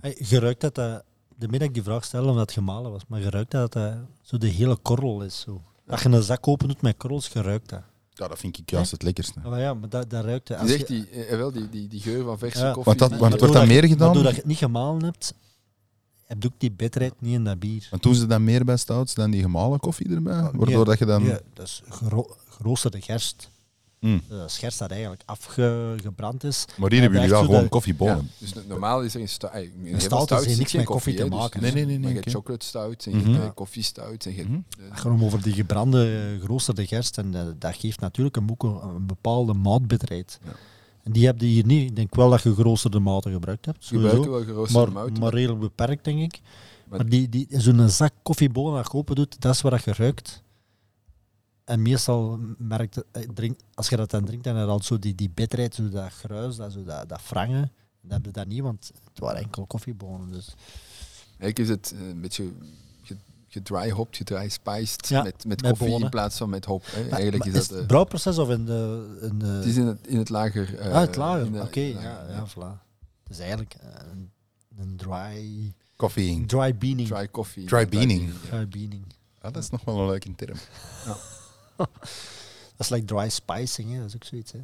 Hey, je ruikt dat dat, de middag ik die vraag stelde omdat het gemalen was, maar je ruikt dat dat zo de hele korrel is. Zo. Als je een zak open doet met korrels, je ruikt dat. Ja, dat vind ik juist het lekkerste. Ah, maar ja, maar dat, dat ruikt Als echt je- die, eh, wel, die, die, die geur van verse Ja. koffie. Want dat- want het wordt dan meer gedaan? Doordat je het niet gemalen hebt, heb je ook die bitterheid niet in dat bier. Want doen ze dan meer bij stouts dan die gemalen koffie erbij? Ja, Waardoor nee, dat je dan... Ja, dat is gero geroosterde gerst. Mm. Dat is gerst dat eigenlijk afgebrand is. Maar hier Ja, hebben jullie wel gewoon de- koffiebonen. dus no- normaal is er een stout... In heel veel stout niks met koffie te hè, maken, Nee, nee, nee. Nee je hebt chocolate stouts en je Mhm. hebt eh, en je hebt, Mhm. eh, Het gaat om over die gebrande, eh, geroosterde gerst. En eh, dat geeft natuurlijk een, boek, een bepaalde. Ja. En die heb je hier niet. Ik denk wel dat je geroosterde maten gebruikt hebt. gebruiken Sowieso. wel geroosterde Maar, mouten. maar redelijk beperkt, denk ik. Maar- Maar die, die, zo'n zak koffiebonen dat je open doet, dat is wat je ruikt. En meestal merkt het, eh, drink, als je dat dan drinkt, dan heb je al zo die, die bitterheid, zo dat gruis, dat, zo dat, dat frangen. Dat heb je dat niet, want het waren enkel koffiebonen. Dus. Eigenlijk is het eh, een beetje ge- gedry-hopped, gedry-spiced Ja, met, met met koffie in plaats van met hop. Hè. Maar- Eigenlijk maar is is dat... het eh, brouwproces of in de... In de het is in het, in het lager. eh, ah, het lager. Oké, de- ja, ja, voilà. Het is eigenlijk een, een dry, Koffie. dry beaning. Dry coffee. Dry beaning. ja. Dry beaning. Ah, dat is nog wel een leuke term. Dat is like dry spicing, hè. dat is ook zoiets. Hè.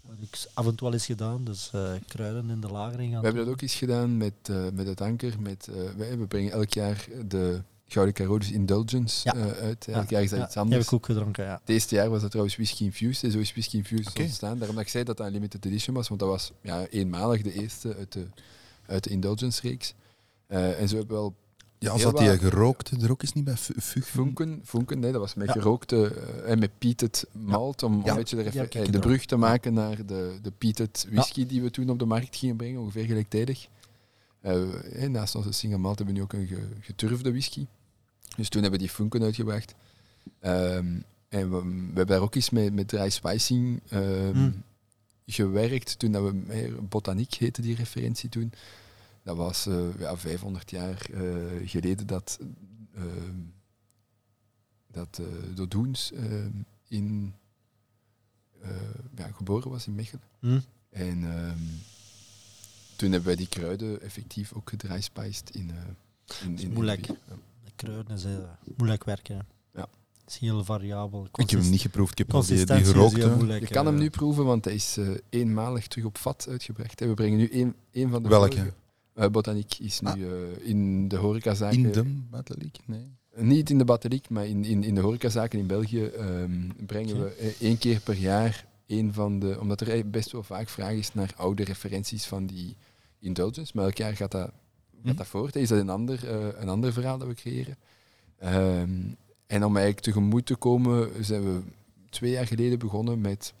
Wat ik af en toe al eens gedaan, dus eh, kruiden in de lagering gaan We hebben dat ook eens gedaan met, eh, met het anker. Met, eh, wij, we brengen elk jaar de Gouden Carolus Indulgence Ja. uit. Ja, Elk jaar is dat ja, iets anders. heb ik ook gedronken, ja. Het eerste jaar was dat trouwens Whisky Infused. En zo is Whisky Infused Oké. ontstaan. Daarom dat ik zei dat dat een limited edition was. Want dat was ja, eenmalig de eerste uit de, uit de Indulgence-reeks. En zo hebben we wel Ja, zat die wat- gerookte er ook eens niet bij? Funken, funken nee, dat was met Ja. gerookte eh, en met peated malt, om Ja, een beetje de, eh, de brug te maken naar de, de peated whisky die we toen op de markt gingen brengen, ongeveer gelijktijdig. Eh, naast onze single malt hebben we nu ook een ge- geturfde whisky. Dus toen hebben we die funken uitgebracht. Ehm, en we, we hebben daar ook eens met, met dry spicing ehm, Hmm. gewerkt. Toen dat we, Botaniek heette die referentie toen. Dat was eh, ja, 500 jaar eh, geleden dat, ehm, dat eh Dodoens ehm, in, ja, geboren was in Mechelen. Hm? En ehm, toen hebben wij die kruiden effectief ook gedryspiced in, in, in, moeilijk. Ja. De kruiden eh, moeilijk werken. hè. Ja. Het is heel variabel. Ik heb hem niet geproefd. Ik heb al die, moeilijk. Je kan hem nu proeven, want hij is eenmalig terug op vat uitgebracht. hè. We brengen nu één, één van de Welke? vorige- Eh, Botaniek is nu Ah. eh, in de horecazaken. In de Bateliek? Nee. Niet in de Bateliek, maar in, in, in de horecazaken in België ehm, brengen we eh, één keer per jaar een van de... Omdat er best wel vaak vraag is naar oude referenties van die indulgence. Maar elk jaar gaat dat, gaat Hm. dat voort. Is dat een ander, eh, een ander verhaal dat we creëren. Ehm, en om eigenlijk tegemoet te komen, zijn we twee jaar geleden begonnen met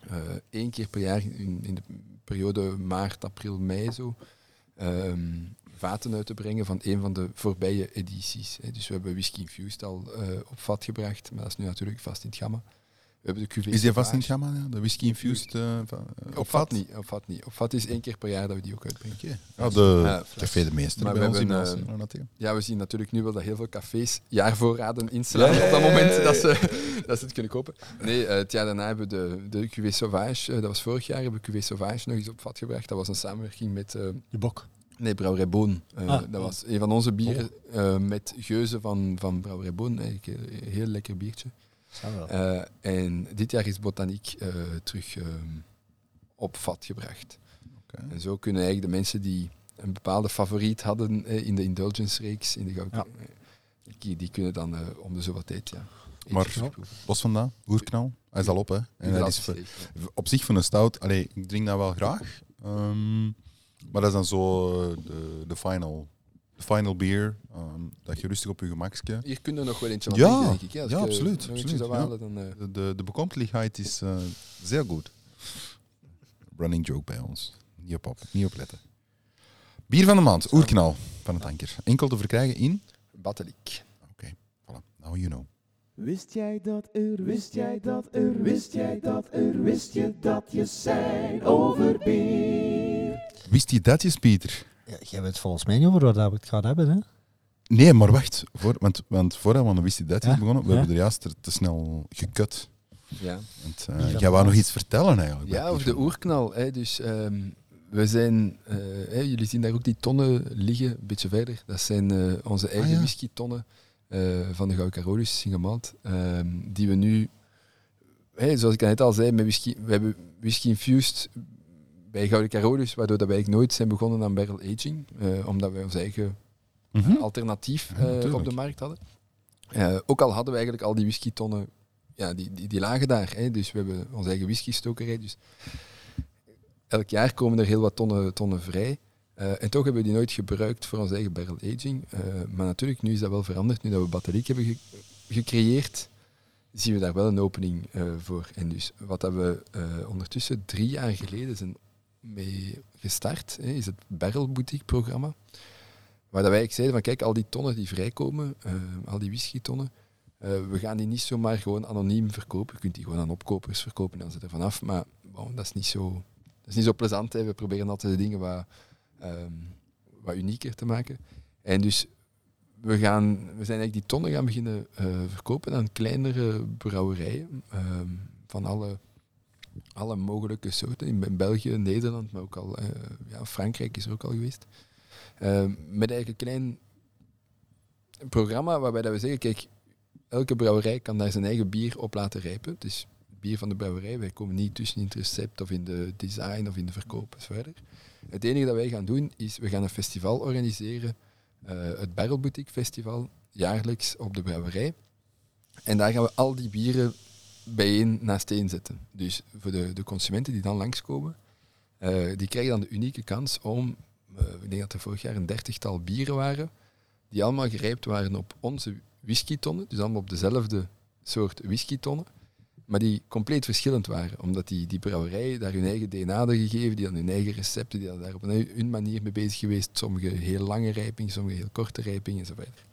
eh, één keer per jaar in, in de periode maart, april, mei zo, ehm, vaten uit te brengen van een van de voorbije edities. Dus we hebben Whisky Infused al eh, op vat gebracht, maar dat is nu natuurlijk vast in het gamma. We hebben de cuvée Is die vast in het? Ja? De whisky infused? van- eh, Op vat niet. Op vat niet. Op vat is één keer per jaar dat we die ook uitbrengen. De Café de Meester Maar bij we ons hebben, eh, tegen. Ja, we zien natuurlijk nu wel dat heel veel cafés jaarvoorraden inslaan Ja, op dat moment dat ze, dat ze het kunnen kopen. Nee, eh, het jaar daarna hebben we de, de Cuvée Sauvage, dat was vorig jaar, hebben we Cuvée Sauvage nog eens op vat gebracht. Dat was een samenwerking met, eh, De bok. nee, Brouwerij Boon. Ah. dat was een van onze bieren eh, met geuzen van, van Brouwerij Boon. Eigenlijk een heel lekker biertje. Eh, en dit jaar is Botaniek eh, terug eh, op vat gebracht. En zo kunnen eigenlijk de mensen die een bepaalde favoriet hadden eh, in de Indulgence-reeks, in de Ja. die, die kunnen dan om de zoveel tijd ja, Maar-. Los van dat, oerknal, hij is al op, hè. En dat is voor- op zich van een stout, allee, ik drink dat wel graag. Ehm, maar dat is dan zo de, de final, final beer, ehm, dat je rustig op je gemakje. Hier kunnen we nog wel eentje Ja, drinken, denk ik. hè. Als ja, je absoluut, absoluut, ja. halen, dan, eh, De, de, is eh, zeer goed. Running joke bij ons. Niet op, op, niet op letten. Bier van de maand, oerknal van het anker. Enkel te verkrijgen in... Bateliek. Voilà, now you know. Wist jij dat er, wist jij dat er, wist jij dat er, wist je dat je zijn over bier? Wist je dat, Pieter? Ja, jij weet volgens mij niet over waar we het gaan hebben. Hè? Nee, maar wacht. Voor, want, want voordat we aan de Wist je dat Ja, begonnen, we ja. hebben er juist te, te snel gekut. Ja, Want, van jij wou nog iets vertellen eigenlijk. ja of Bier de oerknal. Hè. Dus ehm, we zijn, eh, jullie zien daar ook die tonnen liggen, een beetje verder. Dat zijn eh, onze eigen ja. whisky-tonnen eh, van de Gouden Carolus Singemalt, ehm die we nu, hè, zoals ik net al zei, met whisky, we hebben whisky infused bij Gouden Carolus, waardoor dat wij eigenlijk nooit zijn begonnen aan barrel aging, eh, omdat wij ons eigen Mhm. alternatief Ja, eh, op de markt hadden. Eh, ook al hadden we eigenlijk al die whisky-tonnen, ja, die, die, die lagen daar. Hè, dus we hebben onze eigen whisky-stokerij. Dus elk jaar komen er heel wat tonnen, tonnen vrij. Eh, en toch hebben we die nooit gebruikt voor onze eigen barrel aging. Eh, maar natuurlijk, nu is dat wel veranderd. Nu dat we Batteriek hebben ge- gecreëerd, zien we daar wel een opening eh, voor. En dus wat dat we eh, ondertussen drie jaar geleden zijn mee gestart, hè, is het Barrel Boutique programma. Waar wij eigenlijk zeiden van kijk, al die tonnen die vrijkomen, eh, al die whisky-tonnen, eh, we gaan die niet zomaar gewoon anoniem verkopen. Je kunt die gewoon aan opkopers verkopen en dan zit er vanaf. Maar dat, is niet zo, dat is niet zo plezant. We proberen altijd de dingen wat, ehm, wat unieker te maken. En dus we, gaan, we zijn eigenlijk die tonnen gaan beginnen eh, verkopen aan kleinere brouwerijen ehm, van alle, alle mogelijke soorten. In, België, Nederland, maar ook al eh, ja, Frankrijk is er ook al geweest. Ehm, met eigenlijk een klein programma waarbij dat we zeggen, kijk, elke brouwerij kan daar zijn eigen bier op laten rijpen. Het bier van de brouwerij. Wij komen niet tussen in het recept of in de design of in de verkoop verder. Het enige dat wij gaan doen is, we gaan een festival organiseren, eh, het Barrel Boutique Festival, jaarlijks op de brouwerij. En daar gaan we al die bieren bijeen naast één zetten. Dus voor de, de consumenten die dan langskomen, eh, die krijgen dan de unieke kans om, eh, ik denk dat er vorig jaar een dertigtal bieren waren, die allemaal gerijpt waren op onze whiskytonnen, dus allemaal op dezelfde soort whiskytonnen, maar die compleet verschillend waren, omdat die, die brouwerijen daar hun eigen DNA hadden gegeven, die hadden hun eigen recepten, die hadden daar op een, hun manier mee bezig geweest, sommige heel lange rijping, sommige heel korte rijping en zo verder.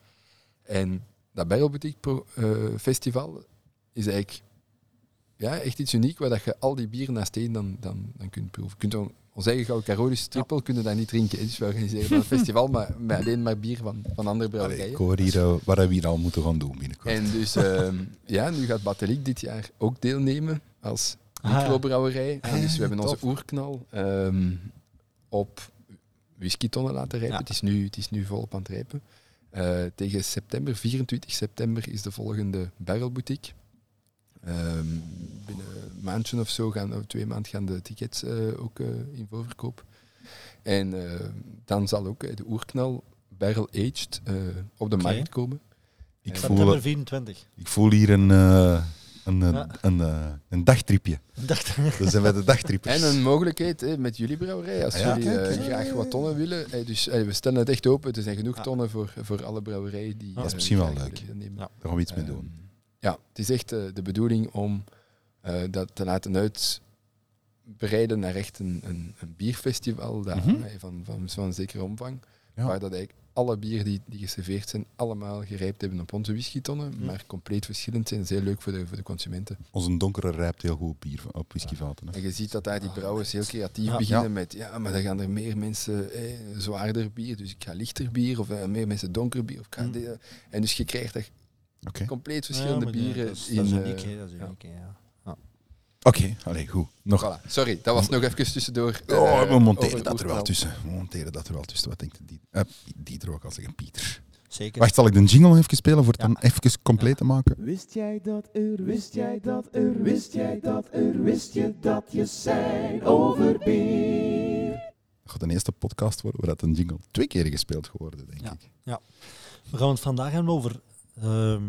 En dat Barrel Boutique eh, Festival is eigenlijk ja, echt iets uniek waar dat je al die bieren naast één dan, dan, dan kunt proeven. Je kunt on- ons eigen Gouden Carolus triple kunnen daar niet drinken. Dus we organiseren een festival, maar met alleen maar bier van, van andere brouwerijen. ik hoor hier uh, wat we hier al moeten gaan doen binnenkort. En dus ehm, ja, nu gaat Bateliek dit jaar ook deelnemen als Ah, ja. microbrouwerij. Dus we hebben onze tof. oerknal ehm, op whiskytonnen laten rijpen. Ja. Het, is nu, het is nu volop aan het rijpen. Eh, tegen september, 24 september, is de volgende barrelboutique. Ehm binnen een maandje of zo, gaan, of twee maanden, gaan de tickets eh, ook eh, in voorverkoop. En eh, dan zal ook de oerknal barrel aged eh, op de markt komen. ik, en voel, September 24. ik voel hier een, een, Ja. een, een dagtripje. Dat zijn wij de dagtrippers. En een mogelijkheid hè, met jullie brouwerij, als Ah, ja, jullie kijk, kijk. graag wat tonnen willen. dus we stellen het echt open. Er zijn genoeg tonnen voor, voor alle brouwerijen die. Dat is misschien wel leuk. Daar gaan we iets mee Ehm, doen. Ja, het is echt eh, de bedoeling om eh, dat te laten uitbreiden naar echt een, een, een bierfestival dat, Mhm. van, van, van een zekere omvang. Ja. Waar dat eigenlijk alle bieren die, die geserveerd zijn, allemaal gerijpt hebben op onze whiskytonnen, Mhm. maar compleet verschillend zijn. Dat is heel leuk voor de, voor de consumenten. Onze donkere rijpt heel goed op bier op whiskyvaten. hè. En je ziet dat daar die brouwers heel creatief Ja. beginnen Ja. met ja, maar dan gaan er meer mensen eh, zwaarder bier, dus ik ga lichter bier, of eh, meer mensen donker bier. Of Mm. en dus je krijgt echt Oké, compleet verschillende Ja, ja, bieren. Dat is, in, dat is eh, uniek, hè, dat is ja. uniek, ja. Oké, allee, goed. Nog, Voilà. Sorry, dat was nog even tussendoor. oh, eh, we monteren over dat er wel tussen. We monteren dat er wel tussen. Wat denkt die? Uh, Dieter ook al zeggen, Pieter. Zeker. Wacht, zal ik de jingle nog even spelen voor het Ja. dan even compleet te maken? Wist jij dat er, wist jij dat er, wist jij dat er, wist je dat je zijn over bier? Dat gaat de eerste podcast worden waar dat een jingle twee keer gespeeld geworden, denk Ja. ik. We gaan het vandaag hebben over ehm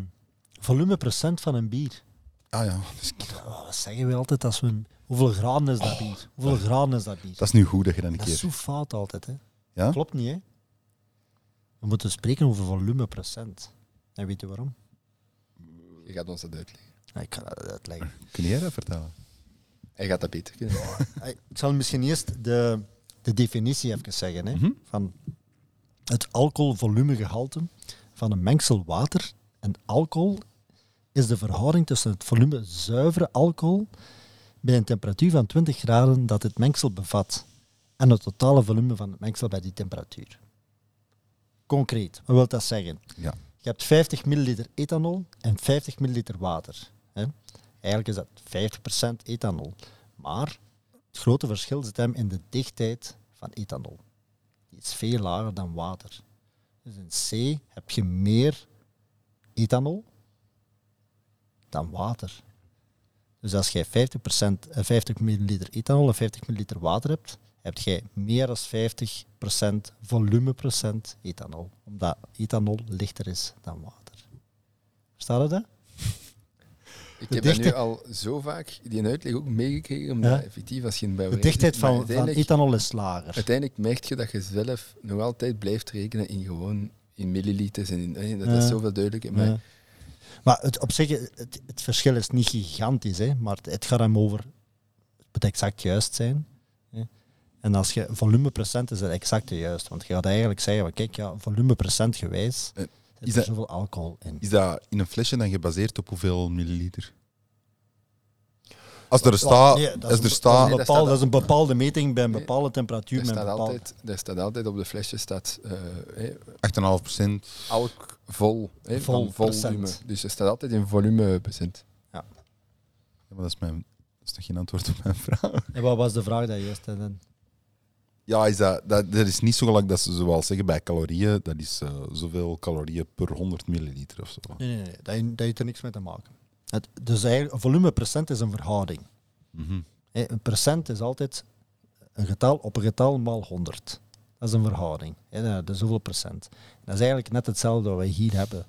volume procent van een bier. Ah ja, dus, Oh, wat zeggen we altijd als we... een- Hoeveel graden is dat bier? Hoeveel graden is dat bier? dat is nu goed dat je dan een Dat is keer... zo fout altijd, hè. Ja? Klopt niet, hè. We moeten spreken over volume procent. En weet je waarom? Je gaat ons dat uitleggen. Ja, ik ga dat uitleggen. Kun jij dat vertellen? Hij gaat dat beter kunnen. Ik zal misschien eerst de, de definitie even zeggen. Hè, Mhm. van het alcoholvolumegehalte van een mengsel water en alcohol is de verhouding tussen het volume zuivere alcohol bij een temperatuur van 20 graden dat het mengsel bevat en het totale volume van het mengsel bij die temperatuur. Concreet, wat wil dat zeggen? Ja. Je hebt 50 milliliter ethanol en 50 milliliter water. Hè. Eigenlijk is dat 50% ethanol. Maar het grote verschil zit hem in de dichtheid van ethanol. Die is veel lager dan water. Dus in C heb je meer ethanol dan water. Dus als jij 50%, eh, 50 milliliter ethanol en 50 milliliter water hebt, heb jij meer dan 50% volumeprocent ethanol. Omdat ethanol lichter is dan water. Verstaat je dat? Ik heb dat nu al zo vaak die uitleg ook meegekregen, omdat Ja. effectief als je een De dichtheid van, van ethanol is lager. Uiteindelijk merk je dat je zelf nog altijd blijft rekenen in gewoon in milliliters. En in, dat is zoveel duidelijker. Maar. Maar het, op zich, het, het verschil is niet gigantisch, hè, maar het, het gaat hem over, het moet exact juist zijn. Hè. En als je volumeprocent is het exact juist, want je gaat eigenlijk zeggen, van, kijk, ja, volumeprocent gewijs Eh, is er dat- zoveel alcohol in. Is dat in een flesje dan gebaseerd op hoeveel milliliter? Als er staat... nee, dat, als is er dat, is Nee, een dat bepaalde, staat- dat is een bepaalde meting bij een Nee, bepaalde temperatuur. een staat, altijd, staat altijd op de flesje staat, eh, eh, 8,5 procent... alk vol, hè, Vol volume. Dus er staat altijd in volume procent. Ja, maar dat is, mijn, dat is toch geen antwoord op mijn vraag? en wat was de vraag dat je eerst had? Ja, is dat, dat, dat is niet zo gelijk dat ze zoals zeggen bij calorieën. Dat is eh, zoveel calorieën per 100 milliliter of zo. Nee, nee, nee, dat, heeft- dat heeft er niks mee te maken. Het, dus eigenlijk, volumeprocent is een verhouding. Mhm. Een procent is altijd een getal op een getal maal 100. Dat is een verhouding. Dat- is zoveel procent. Dat is eigenlijk net hetzelfde wat wij hier hebben.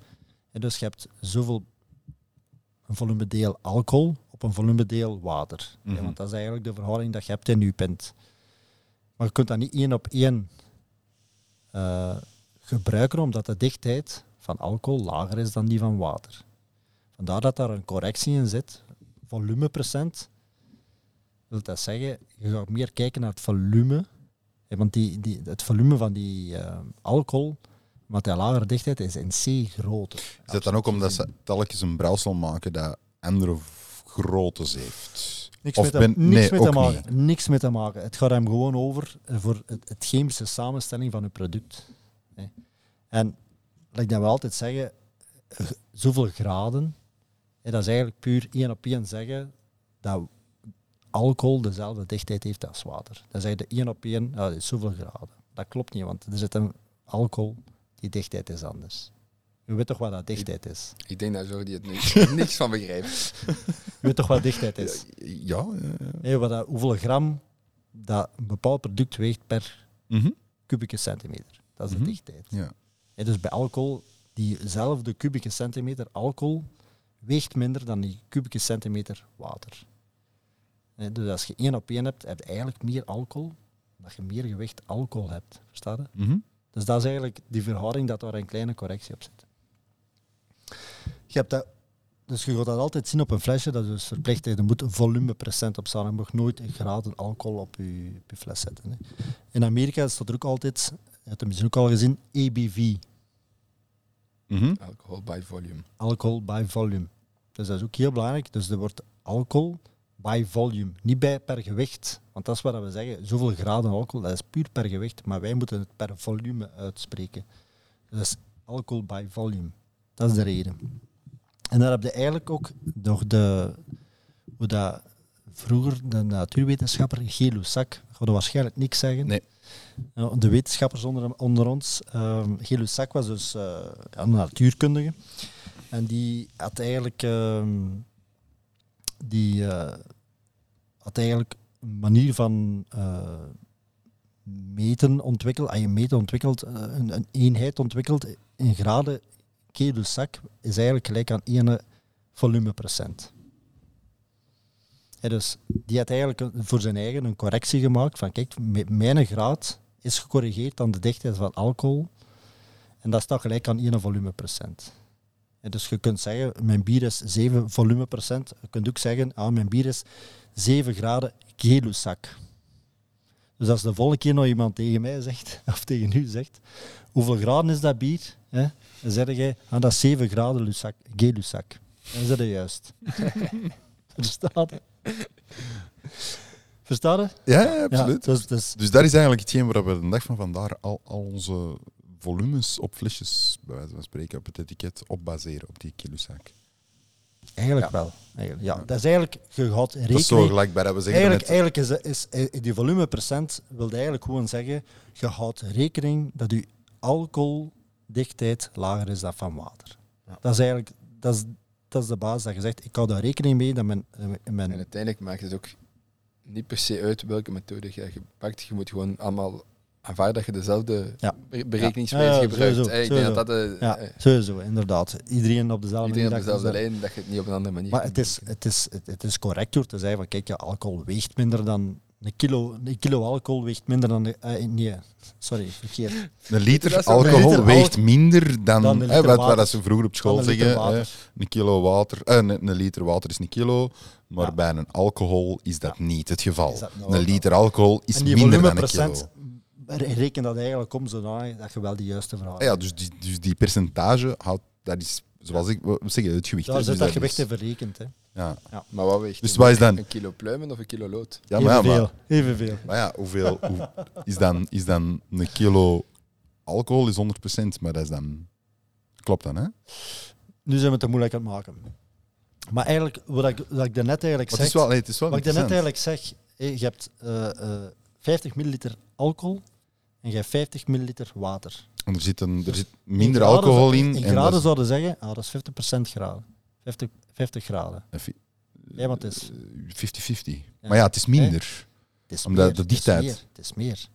Dus je hebt zoveel een volumedeel alcohol op een volumedeel water. Mhm. Want dat is eigenlijk de verhouding dat je hebt in je pint. Maar je kunt dat niet één op één eh, gebruiken omdat de dichtheid van alcohol lager is dan die van water. Vandaar dat daar een correctie in zit. Volumeprocent wil dat zeggen, je gaat meer kijken naar het volume. hè, Want die, die, het volume van die eh, alcohol, met die lagere dichtheid, is in C groter. Is dat dan ook omdat ze telkens een brouwsel maken dat andere groottes heeft? Niks Of met, ben- niks, nee, mee te maken, niks mee te maken. Het gaat hem gewoon over eh, voor het, het chemische samenstelling van je product. hè. En wat ik dan wel altijd zeggen, eh, zoveel graden, dat is eigenlijk puur één op één zeggen dat alcohol dezelfde dichtheid heeft als water. Dan zeg je één op één, dat is zoveel graden. Dat klopt niet, want er zit een alcohol, die dichtheid is anders. Je weet toch wat dat dichtheid is? Ik denk dat Jordi het niks, niks van begrijpt. Je weet toch wat dichtheid is? Ja, ja, ja. Nee, wat dat, hoeveel gram dat een bepaald product weegt per Mhm. kubieke centimeter. Dat is de Mhm. dichtheid. ja. Hè, dus bij alcohol, diezelfde kubieke centimeter alcohol weegt minder dan die kubieke centimeter water. Dus als je één op één hebt, heb je eigenlijk meer alcohol, dat je meer gewicht alcohol hebt. Versta je? Mhm. Dus dat is eigenlijk die verhouding dat daar een kleine correctie op zit. Je hebt dat, dus je gaat dat altijd zien op een flesje, dat is dus verplicht. Er moet een volumeprocent op staan. Je mag nooit een graden alcohol op je, op je fles zetten. Hè. In Amerika staat er ook altijd, je hebt het misschien ook al gezien, ABV, Mhm. Alcohol by volume. alcohol by volume. Dus dat is ook heel belangrijk. Dus er wordt alcohol by volume, niet bij per gewicht. Want dat is wat we zeggen, zoveel graden alcohol, dat is puur per gewicht. Maar wij moeten het per volume uitspreken. Dus dat is alcohol by volume. Dat is de reden. En daar heb je eigenlijk ook nog de, hoe dat vroeger de natuurwetenschapper Gay-Lussac, ik ga er waarschijnlijk niks zeggen. Nee. De wetenschappers onder, onder ons. ehm Gay-Lussac was dus eh, een natuurkundige. En die had eigenlijk, ehm, die, eh, had eigenlijk een manier van eh, meten ontwikkeld. Ah, je meten ontwikkeld, eh, een, een eenheid ontwikkeld in graden. Gay-Lussac is eigenlijk gelijk aan 1 volumeprocent. Dus die had eigenlijk voor zijn eigen een correctie gemaakt van kijk, mijn graad is gecorrigeerd aan de dichtheid van alcohol en dat staat gelijk aan 1 volumeprocent. Ja, dus je kunt zeggen, mijn bier is 7 volumeprocent. Je kunt ook zeggen, ah, mijn bier is 7 graden Gay-Lussac. Dus als de volgende keer nog iemand tegen mij zegt, of tegen u zegt, hoeveel graden is dat bier? Hè? Dan zeg je, ah, dat is 7 graden Gay-Lussac. Dan zit je juist. Verstaan? Verstaan? je? Ja, ja, absoluut. Ja, dus, dus, Dus dat is eigenlijk hetgeen waar we de dag van vandaag al, al onze volumes op flesjes, bij wijze van spreken, op het etiket op baseren, op die kilozaak. eigenlijk wel. Eigenlijk, ja. Dat is eigenlijk, je gaat Dat is zo rekening... gelijk bij dat we zeggen Eigenlijk, eigenlijk is, is, is die volumeprocent wil eigenlijk gewoon zeggen, je houdt rekening dat je alcoholdichtheid lager is dan van water. Dat is eigenlijk dat is, dat is de basis dat je zegt, ik hou daar rekening mee dat mijn, eh, mijn En uiteindelijk maakt het ook niet per se uit welke methode je gebruikt. Je moet gewoon allemaal aanvaarden dat je dezelfde Ja. berekeningswijze gebruikt. sowieso, Eh, denk dat de, ja, eh, sowieso, inderdaad. Iedereen op dezelfde iedereen op manier dezelfde lijn, dat je het niet op een andere manier Maar het is, het, is, het, het is correct door te zeggen van kijk, ja, alcohol weegt minder dan een kilo, een kilo alcohol weegt minder dan de, eh, nee, sorry, verkeerd. een liter alcohol Een liter weegt minder dan, Dan een hè, wat, water. wat ze vroeger op school Dan een liter zeggen. hè, een kilo water, eh, een, een liter water is een kilo, maar Ja. bij een alcohol is dat niet het geval. Nou een liter alcohol is minder dan een kilo. reken dat eigenlijk om zodanig dat je wel de juiste Ah verhouding ja, dus die, dus die percentage houdt, dat is, zoals ik zeggen, het gewicht. Daar zit dus dat gewicht in verrekend. Hè. Ja. Maar wat weegt Dus een- wat is dan? Een kilo pluimen of een kilo lood? Ja, maar, ja, maar, Evenveel. Maar ja, hoeveel hoe, is, dan, is dan een kilo alcohol is 100%, maar dat is dan... Klopt dan, hè? Nu zijn we het te moeilijk aan het maken. Maar eigenlijk, wat ik, wat ik daarnet eigenlijk zeg... het is wel, nee, het is wel Wat ik daarnet eigenlijk zeg, je hebt eh, eh, 50 milliliter alcohol en je hebt 50 milliliter water. Want er zit, een, er zit minder alcohol in. In en graden zouden zeggen, ah, dat is 50% graden. 50, 50 graden. eh, Ja, want het is, 50-50. Ja. Maar ja, het is minder. het is Omdat meer. de het is dichtheid- meer, Het is meer.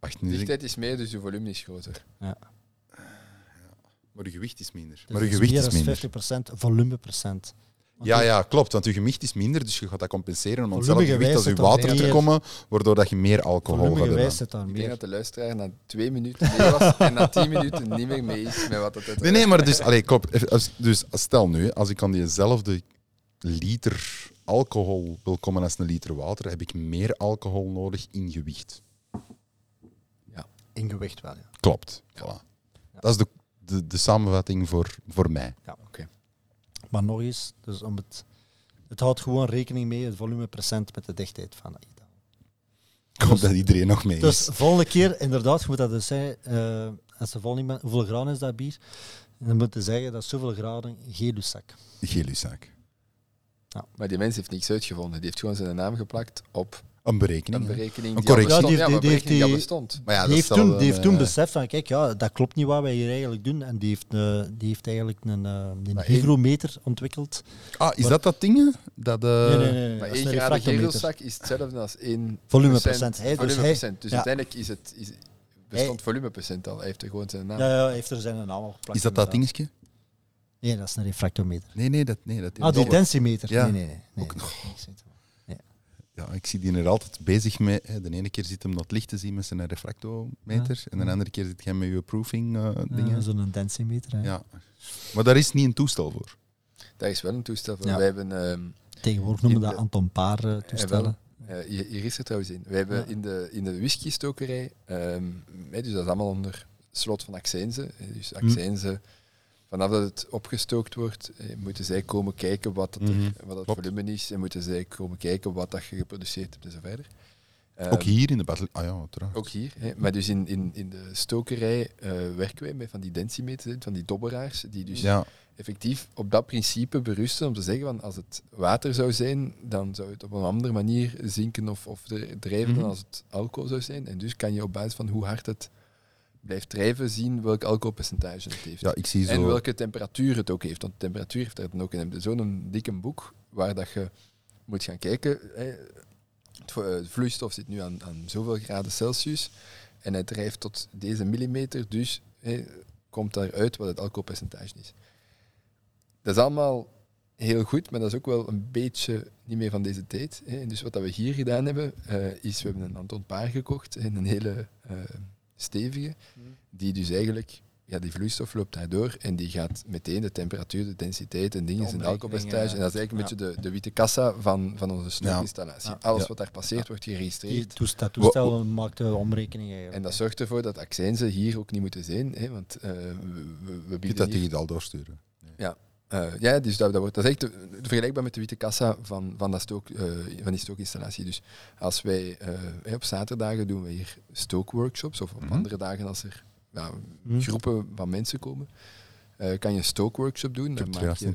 Wacht, De dichtheid is meer, dus je volume is groter. maar je gewicht is minder. Dus maar je het gewicht meer is dan minder. 50% volumeprocent. Ja, ja, klopt. Want je gewicht is minder, dus je gaat dat compenseren om hetzelfde gewicht als je water te meer- komen, waardoor dat je meer alcohol gaat hebben. zit daar Ik denk meer. dat de luisteraar na twee minuten mee was en na tien minuten niet meer mee is met wat het uit Nee, nee, maar dus, allee, klopt. Dus stel nu, als ik aan diezelfde liter alcohol wil komen als een liter water, heb ik meer alcohol nodig in gewicht. In gewicht wel, ja. Klopt. Voilà. Dat is de, de, de samenvatting voor, voor mij. Maar nog eens, dus om het, het houdt gewoon rekening mee, het volumeprocent met de dichtheid van het eten. Ik hoop dat iedereen nog mee Dus is. volgende keer, inderdaad, je moet dat dus zeggen, eh, als ze vol niet bent, hoeveel graden is dat bier? En dan moet je zeggen, dat is zoveel graden, geen lussak. Gelusaak. Maar die mens heeft niks uitgevonden. Die heeft gewoon zijn naam geplakt op Een berekening. een berekening Een correctie. Ja, die heeft- die die- bestond. Maar ja, die dat heeft, toen, die heeft een, toen eh, beseft van, kijk, ja, dat klopt niet wat wij hier eigenlijk doen. En die heeft, eh, die heeft eigenlijk een, eh, een één- hygrometer ontwikkeld. Ah, is Maar- dat dat ding? Dat, eh, nee, nee, nee. nee, Maar dat is 1 een graden is hetzelfde als 1 Volumeprocent. Hij- dus volumeprocent. Dus, ja. uiteindelijk is het, is, bestond volumeprocent al. Hij heeft er gewoon zijn naam. Ja, ja, hij heeft er zijn naam al geplakt. Is dat dat dingetje? Nee, dat is een refractometer. Nee, nee, dat, nee, dat Ah, die densimeter. Ja. Nee, nee, nee. nee. Ook nog. Ik weet het wel. Ja, ik zie die er altijd bezig mee. hè. De ene keer zit hem dat licht te zien met zijn refractometer. En de andere keer zit hij met je proofing eh, Ja, dingen. Zo'n densimeter. hè. Ja. Maar daar is niet een toestel voor. Daar is wel een toestel voor. Ja. Wij hebben, ehm, Tegenwoordig noemen we dat Anton Paar eh, toestellen. eh, hier, hier is er trouwens in. We hebben Ja. in de, in de whisky-stokerij, ehm, hè, dus dat is allemaal onder slot van Accijnze. hè, Hm. Dus Accijnze, vanaf dat het opgestookt wordt, eh, moeten zij komen kijken wat, het, er- Mhm. wat het Klopt. volume is. En moeten zij komen kijken wat dat je geproduceerd hebt en zo verder. Ook Ehm, hier in de battle. Ah ja, uiteraard. Ook hier. Hè. Maar dus in, in, in de stokerij eh, werken wij met van die densimeters, van die dobberaars, die dus Ja, effectief op dat principe berusten om te zeggen van als het water zou zijn, dan zou het op een andere manier zinken of, of dr- drijven dan Mhm. als het alcohol zou zijn. En dus kan je op basis van hoe hard het blijft drijven zien welk alcoholpercentage het heeft. ja, ik zie En welke temperatuur het ook heeft. Want de temperatuur heeft er dan ook in. Zo'n dikke boek waar dat je moet gaan kijken. Het De vloeistof zit nu aan, aan zoveel graden Celsius. En het drijft tot deze millimeter. Dus komt daaruit wat het alcoholpercentage is. Dat is allemaal heel goed, maar dat is ook wel een beetje niet meer van deze tijd. En Dus wat dat we hier gedaan hebben, eh, is we hebben een Anton Paar gekocht. hè, Een hele eh, stevige. Die dus eigenlijk, ja, die vloeistof loopt daardoor en die gaat meteen de temperatuur, de densiteit en dingen, en alcoholpercentage. En dat is eigenlijk ja. een beetje de, de witte kassa van, van onze snookinstallatie. Ja. Alles Ja. wat daar passeert wordt Die geregistreerd. toest- dat toestel maakt de omrekening eigenlijk. En dat zorgt ervoor dat accijnzen hier ook niet moeten zijn, hè, want eh, we, we, we Je kunt bieden dat digitaal doorsturen. Eh, ja, dus dat, dat, wordt, dat is echt de- vergelijkbaar met de witte kassa van, van, dat stook, eh, van die stookinstallatie. Dus als wij eh, op zaterdagen doen we hier stookworkshops, of op Mhm. andere dagen als er ja, Hm. groepen van mensen komen, eh, kan je een stookworkshop doen. Dan maak je,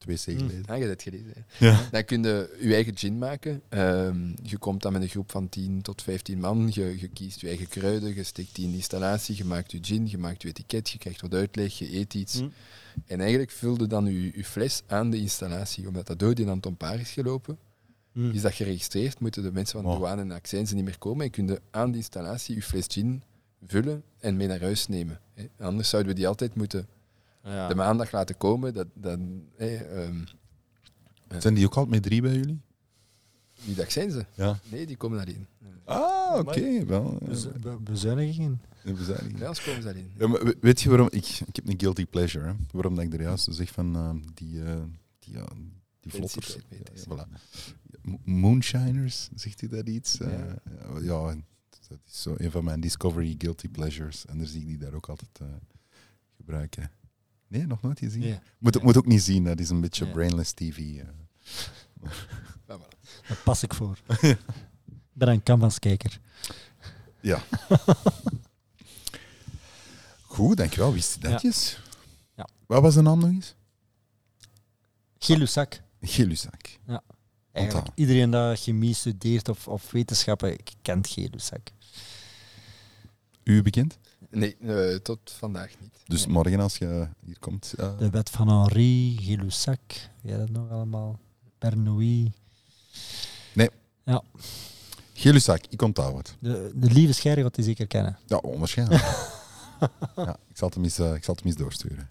twee, twee C Hm. geleden. Ah, je hebt het gelezen. Ja. Dan kun je je eigen gin maken. Ehm, je komt dan met een groep van 10 tot 15 man. Je, je kiest je eigen kruiden, je steekt die in de installatie, je maakt je gin, je maakt je etiket, je krijgt wat uitleg, je eet iets. Hm. En eigenlijk vulde dan je, je fles aan de installatie. Omdat dat door die Anton Paar is gelopen, Hm. is dat geregistreerd. Moeten de mensen van de Oh. douane en accijnzen niet meer komen. En kun je aan de installatie je fles gin vullen en mee naar huis nemen. Anders zouden we die altijd moeten Ja. de maandag laten komen. Dat, ehm, Zijn die ook altijd met drie bij jullie? wie dat zijn ze? Ja. Nee, die komen daarin. Ah, oké. Wel, eh, Bez- be- bezuiniging. Ja, ze komen daarin. Ja, maar we- weet je waarom? Ik, ik heb een guilty pleasure. Hè? Waarom dat ik er juist zeg van eh, die, eh, die, ja, die vlotters. Densiteitmeters. Ja, voilà. Mo- Moonshiners, zegt u dat iets? Eh, Ja. ja, ja, dat is zo een van mijn Discovery guilty pleasures. En daar zie ik die daar ook altijd eh, gebruiken. Nee, nog nooit gezien? Ja. Moet, Ja. moet ook niet zien, dat is een beetje Ja. brainless TV. eh. Ja. Daar pas ik voor. ik ben een canvaskijker. Ja. Goed, dankjewel. Wist je datjes? Ja. Wat was de naam nog eens? Gilusak. Gelusak. Eigenlijk Onthoud. iedereen dat chemie studeert of, of wetenschappen kent Gelusak. U bekend? Nee, eh, tot vandaag niet. Dus Nee. morgen als je hier komt. De wet van Henri, Gelusak. Weet je dat nog allemaal? Bernoulli. Gelusak, ik onthoud het. De, de lieve Scherre gaat hij zeker kennen. Ja, onwaarschijnlijk. ja, ik, zal het hem eens, eh, ik zal het hem eens doorsturen.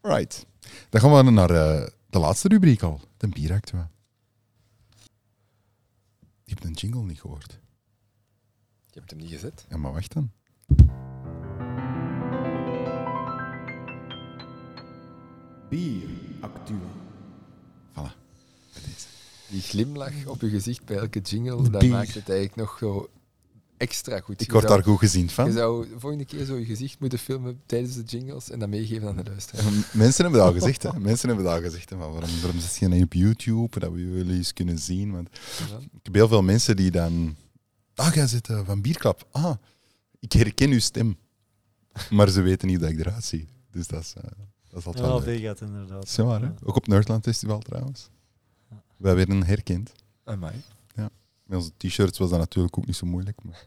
Right. Dan gaan we naar eh, de laatste rubriek al, de bieractua. Je hebt een jingle niet gehoord. Je hebt hem niet gezet. Ja, maar wacht dan. Bier Actua. Voilà. Die glimlach op je gezicht bij elke jingle, dat maakt het eigenlijk nog zo extra goed. Ik Je word daar goed gezien Je van. zou de volgende keer zo je gezicht moeten filmen tijdens de jingles en dat meegeven aan de luisteraar. En Mensen hebben dat al gezegd, hè. Mensen hebben dat al gezegd. Hè. Waarom, waarom zit je niet op YouTube, dat we jullie eens kunnen zien? Want ik heb heel veel mensen die dan... Ah, jij zit eh, van Bierklap. Ah, ik herken uw stem. Maar ze weten niet dat ik eruit zie. Dus dat is, eh, dat is altijd Ja, wel leuk. Vegat inderdaad. Zo waar, hè? Ook op Nerdland Festival trouwens. Wij werden herkend. Amai. Met onze t-shirts was dat natuurlijk ook niet zo moeilijk. Maar...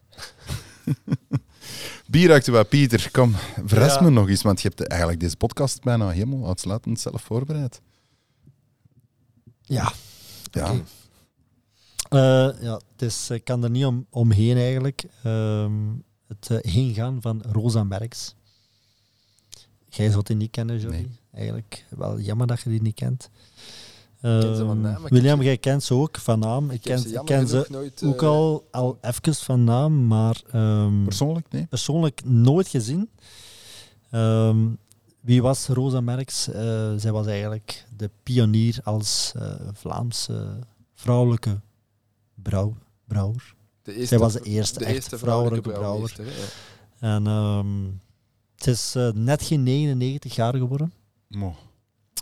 Pieter, kom, verras Ja. me nog eens, want je hebt eigenlijk deze podcast bijna helemaal uitsluitend zelf voorbereid. Ja. Ja, Oké. Eh, ja, het is, ik kan er niet om, omheen eigenlijk. Ehm, het uh, heengaan van Rosa Merks. Jij zult die niet kennen. Nee. Eigenlijk wel jammer dat je die niet kent. ken ze van naam, maar ik William, jij kent ze ook van naam. Ik ken, ze ken ze nooit... ook eh, al, al even van naam, maar ehm, persoonlijk, nee. persoonlijk nooit gezien. Ehm, wie was Rosa Merks? Eh, zij was eigenlijk de pionier als eh, Vlaamse vrouwelijke brouw, brouwer. de eerste, Zij was de eerste, de echt eerste vrouwelijke vrouwelijke brouwer. ja. En ze is eh, net geen 99 jaar geworden. Mo,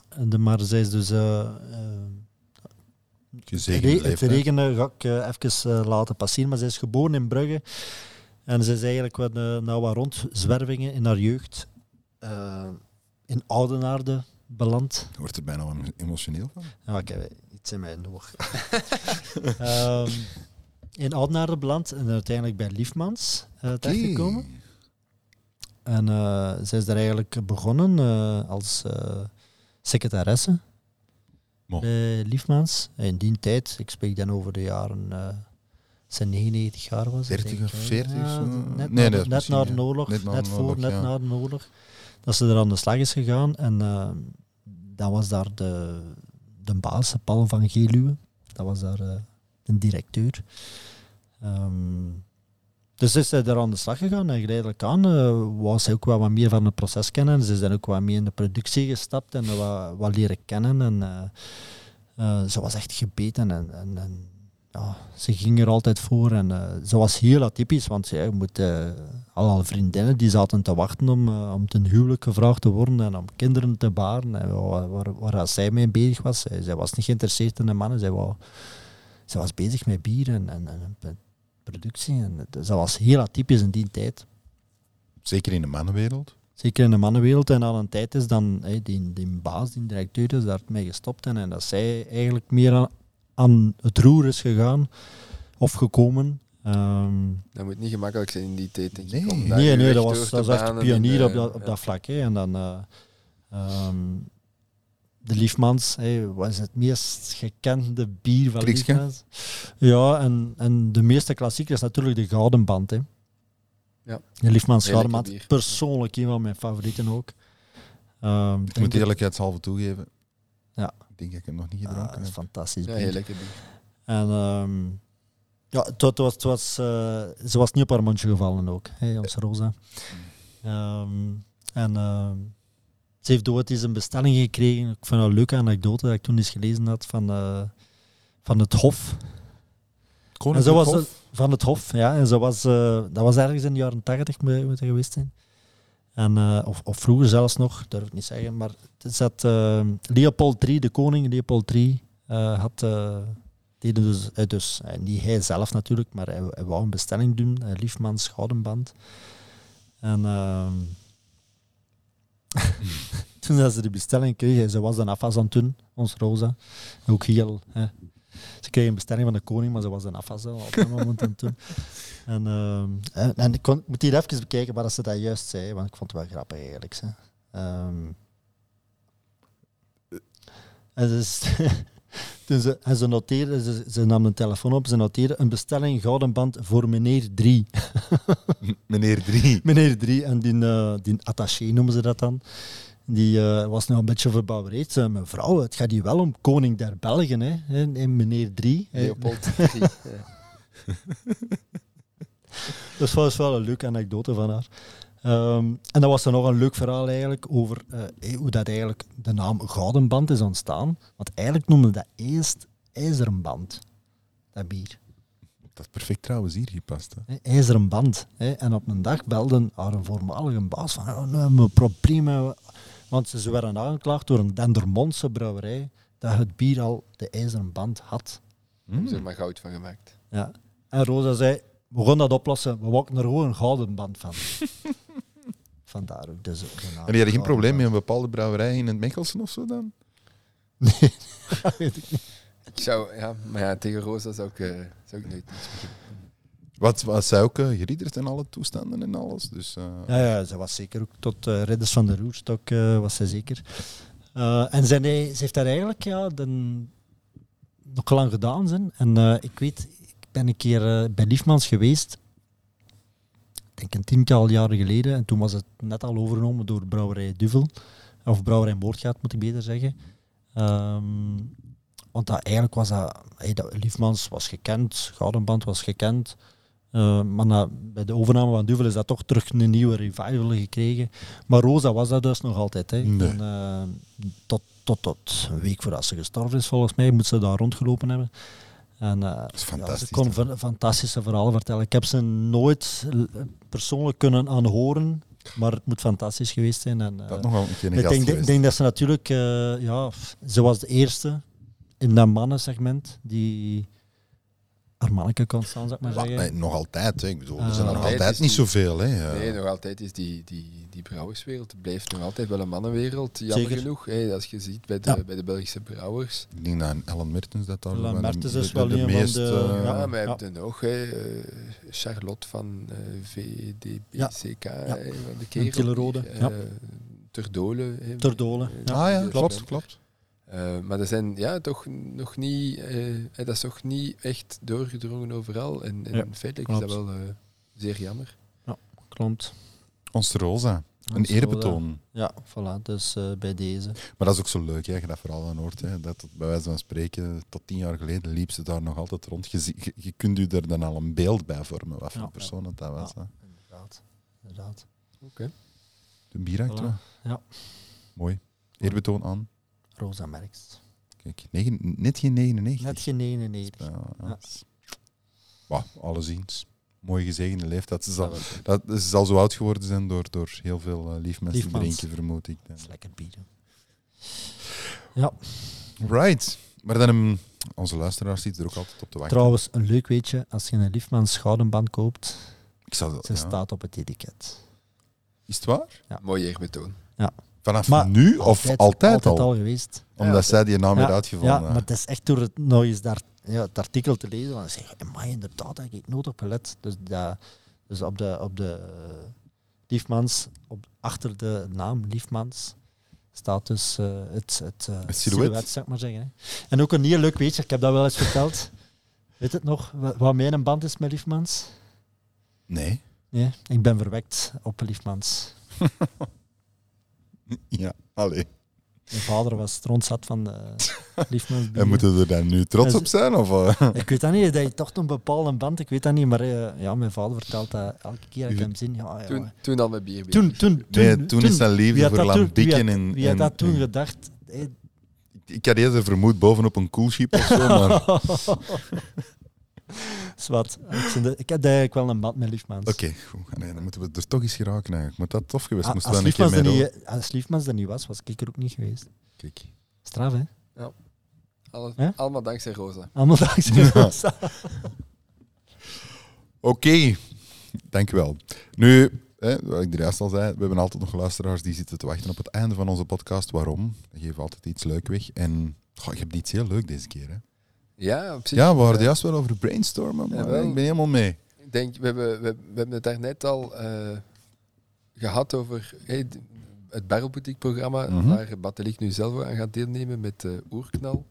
En de, maar zij is dus... eh, eh, gezegende re- het regenen ga ik eh, even eh, laten passeren, maar zij is geboren in Brugge. En ze is eigenlijk wat, eh, nou wat rondzwervingen in haar jeugd eh, in Oudenaarde beland. Je wordt er bijna emotioneel van. Ja, ik heb iets in mijn oog. Ehm, in Oudenaarde beland en uiteindelijk bij Liefmans uh, terechtgekomen. En uh, zij is daar eigenlijk begonnen uh, als uh, secretaresse Mo. bij Liefmans. In die tijd, ik spreek dan over de jaren... Zijn 99 jaar was. 30 of 40 ja, zo? Net, nee, na, net na de oorlog, net, voor, oorlog, net ja. na de oorlog, dat ze er aan de slag is gegaan. En dan was daar de, de baas, Paul van Geluwe. Dat was daar de directeur. Um, dus is zij daar aan de slag gegaan en geleidelijk aan uh, was zij ook wel wat meer van het proces kennen. Ze dan ook wat meer in de productie gestapt en wat, wat leren kennen. En, uh, ze was echt gebeten en, en, ja, ze ging er altijd voor en ze was heel atypisch, want ja, je moet alle vriendinnen die zaten te wachten om, om ten huwelijk gevraagd te worden en om kinderen te baren, en waar, waar, zij mee bezig was. Zij, was niet geïnteresseerd in de mannen, zij, wou, zij was bezig met bier en, en, en productie. En dat was heel atypisch in die tijd. Zeker in de mannenwereld? Zeker in de mannenwereld. En aan een tijd is dan hey, die, die baas, die directeur, is daarmee gestopt. En, en dat zij eigenlijk meer aan, aan het roer is gegaan of gekomen. Um, dat moet niet gemakkelijk zijn in die tijd, denk nee. ik. Nee, nee, dat was, dat was echt pionier de, op, dat, op ja. dat vlak. Hè. En dan uh, um, de Liefmans hey, was het meest gekende bier van Kriekske? Liefmans. Ja, en, en de meeste klassieker is natuurlijk de Gouden Band. Hè. Ja. De Liefmans Gouden Band, persoonlijk een van mijn favorieten ook. Um, Ik moet eerlijkheidshalve toegeven. Ja. Ik denk dat ik hem nog niet ah, gedronken dat is heb. fantastisch Ja, bier. heel lekker bier. En um, ja, het, het was, het was, uh, ze was niet op haar mondje gevallen ook, hè, onze Rosa. Um, en uh, ze heeft ooit eens een bestelling gekregen. Ik vind dat een leuke anekdote dat ik toen eens gelezen had van, uh, van het Hof. En zo was het, van het Hof, ja. En zo was, uh, dat was ergens in de jaren tachtig moet geweest zijn. En, uh, of, of vroeger zelfs nog, durf ik niet zeggen. Maar het is dat Leopold III, de koning Leopold III, had deden dus, dus niet hij zelf natuurlijk, maar hij, hij wou een bestelling doen, Liefmans Goudenband. En uh, toen dat ze de bestelling kregen, ze was dan afwas aan het doen, ons Rosa. Ook heel, hè. ze kreeg een bestelling van de koning, maar ze was dan afwas op dat moment het doen. En, en, en ik, kon, ik moet hier even bekijken wat ze dat juist zei, want ik vond het wel grappig eigenlijk. Um, en dus, toen ze, en ze noteerde, ze, ze nam een telefoon op, ze noteerde een bestelling gouden band voor meneer 3. meneer 3. meneer 3, en die, uh, die attaché noemen ze dat dan. Die eh, was nog een beetje verbouwereerd. Zei, mevrouw, het gaat hier wel om koning der Belgen, hè. En, en meneer 3. Leopold III, ja. Dat was wel een leuke anekdote van haar. Ehm, en dat was dan nog een leuk verhaal eigenlijk over eh, hoe dat eigenlijk de naam Gouden Band is ontstaan. Want eigenlijk noemde dat eerst IJzeren Band, dat bier. Dat is perfect trouwens hier gepast. Hè. Hè, IJzeren Band. Hè. En op een dag belde haar een voormalige baas van oh, nou, mijn probleem. Want ze werden aangeklaagd door een Dendermondse brouwerij dat het bier al de IJzeren Band had. Hebben ze er maar goud van gemaakt. Ja. En Rosa zei, we gaan dat oplossen. We maken er gewoon een gouden band van. Vandaar ook dus de naam En die hadden geen probleem met een bepaalde brouwerij in het Mechelsen of zo dan? Nee, dat weet ik niet. Ik zou, ja, maar ja, tegen Rosa zou ik, eh, zou ik nooit. Wat was zij ook uh, geriederd in alle toestanden en alles. Dus, eh, Ja, ja, ze was zeker ook tot Ridders van de Roerstok eh, was ze zeker. Eh, en zij, nee, ze heeft daar eigenlijk ja, de, nog lang gedaan. Zijn. En eh, ik weet, ik ben een keer bij Liefmans geweest. Ik denk een tiental jaren geleden. En toen was het net al overgenomen door Brouwerij Duvel. Of Brouwerij Moordgaat, moet ik beter zeggen. Ehm, want dat, eigenlijk was dat, hey, dat... Liefmans was gekend, Goudenband was gekend. Eh, maar na, bij de overname van Duvel is dat toch terug een nieuwe revival gekregen. Maar Rosa was dat dus nog altijd. Hè. Nee. En, eh, tot, tot, tot een week voordat ze gestorven is, volgens mij, moet ze daar rondgelopen hebben. En, eh, is ja, fantastisch, ze kon fantastische verhalen vertellen. Ik heb ze nooit persoonlijk kunnen aanhoren, maar het moet fantastisch geweest zijn. En, eh, dat nog wel een keer een ik denk, ik geweest. denk dat ze natuurlijk, eh, ja, ze was de eerste in dat mannensegment die manneke kon staan, zou ik maar zeggen. nee, nog altijd, hè. ik bedoel, er Ah. zijn nog Altijd niet die- zoveel. Hè. Nee, nog altijd is die, die, die brouwerswereld blijft nog altijd wel een mannenwereld. Jammer Zeker. genoeg, hè, als je ziet bij de, Ja. bij de Belgische brouwers. Ik denk dat een Ellen Mertens dat daar Ellen Mertens is wel de een van meest... de- eh, Ja, maar je Ja. hebt er nog hè, eh, Charlotte van eh VDBCK, hè, van de kerel. Killerode, hier, ja. eh, Ter Dole. hè, Ter Dole, eh, ja. ah ja, klopt, klopt. Eh, maar er zijn ja, toch nog niet, eh, eh, dat is toch niet echt doorgedrongen overal. En, en Ja, feitelijk is dat wel eh, zeer jammer. Klopt. Ons Rosa. Een eerbetoon. Ja, voilà, dus eh, bij deze. Maar dat is ook zo leuk, hè, je dat vooral aan hoort. Hè, dat bij wijze van spreken, tot tien jaar geleden liep ze daar nog altijd rond. Je, je, je kunt je er dan al een beeld bij vormen, wat voor Ja. persoon het dat was. Ja. Hè. Inderdaad. Inderdaad. Oké. De bieractra. Voilà. Ja. Mooi. Eerbetoon aan. Rosa Merks. Kijk, negen, net geen 99. Net geen 99. Ja, Ja. Wauw, alleszins. Mooi gezegende leeftijd. Ze zal, Dat ze zal zo oud geworden zijn door, door heel veel eh, lief mensen Liefmans. drinken, vermoed ik. Dat is lekker bieren. Ja, Right. Maar dan, um, onze luisteraars zitten er ook altijd op te wachten. trouwens, een leuk weetje. Als je een Liefmans Schoudenband koopt, Ik zal, ze ja. staat op het etiket. Is het waar? Mooi eerbetoon. Vanaf Maar nu of altijd, al? geweest. Omdat Ja, zij die naam Ja, weer uitgevonden Ja, maar het is echt door het nog eens daar, ja, het artikel te lezen. Want zeg, maar inderdaad, daar heb ik nooit op gelet. Dus, dat, dus op de, op de eh, Liefmans, op, achter de naam Liefmans, staat dus eh, het, het, eh, Het silhouet. zou ik maar zeggen. Hè. En ook een heel leuk weetje, ik heb dat wel eens verteld. Weet het nog, wa- wat mijn band is met Liefmans? Nee. Nee, ik ben verwekt op Liefmans. Ja, allee. Mijn vader was rondzat van de Liefmans. En moeten we er dan nu trots Dat op zijn? Of? Ik weet dat niet, dat je toch een bepaalde band, ik weet dat niet, maar eh, ja, mijn vader vertelt dat elke keer dat ik hem zie. Ja, ja, Toen, toen al met bier. toen, toen, toen, nee, toen is wie liefde voor dat had- en... Wie had dat toen en- gedacht? Eh, Ik had eerder vermoed bovenop een coolship of zo, maar... Oké, Zwat. Ik, vind dat- ik heb eigenlijk wel een band met Liefmans. goed. Nee, dan moeten we er toch eens geraken eigenlijk. Moet dat tof geweest? Ah, Moest als, een keer Liefmans er mee niet, als Liefmans er niet was, was ik er ook niet geweest. Kijk. Straf, hè? Hè? Allemaal dankzij Rosa. Allemaal dankzij Ja. Rosa. Oké, dankjewel. Nu, hè, wat ik er juist al zei, we hebben altijd nog luisteraars die zitten te wachten op het einde van onze podcast. Waarom? We geven altijd iets leuk weg. En goh, ik heb iets heel leuk deze keer. Hè. Ja. Ja, we waren eh, juist wel over brainstormen, maar Jawel. ik ben helemaal mee. Ik denk, we hebben, we, we hebben het daarnet al eh, gehad over hey, het Barrelboutique-programma, Mhm. waar Battelik nu zelf aan gaat deelnemen met eh Oerknal.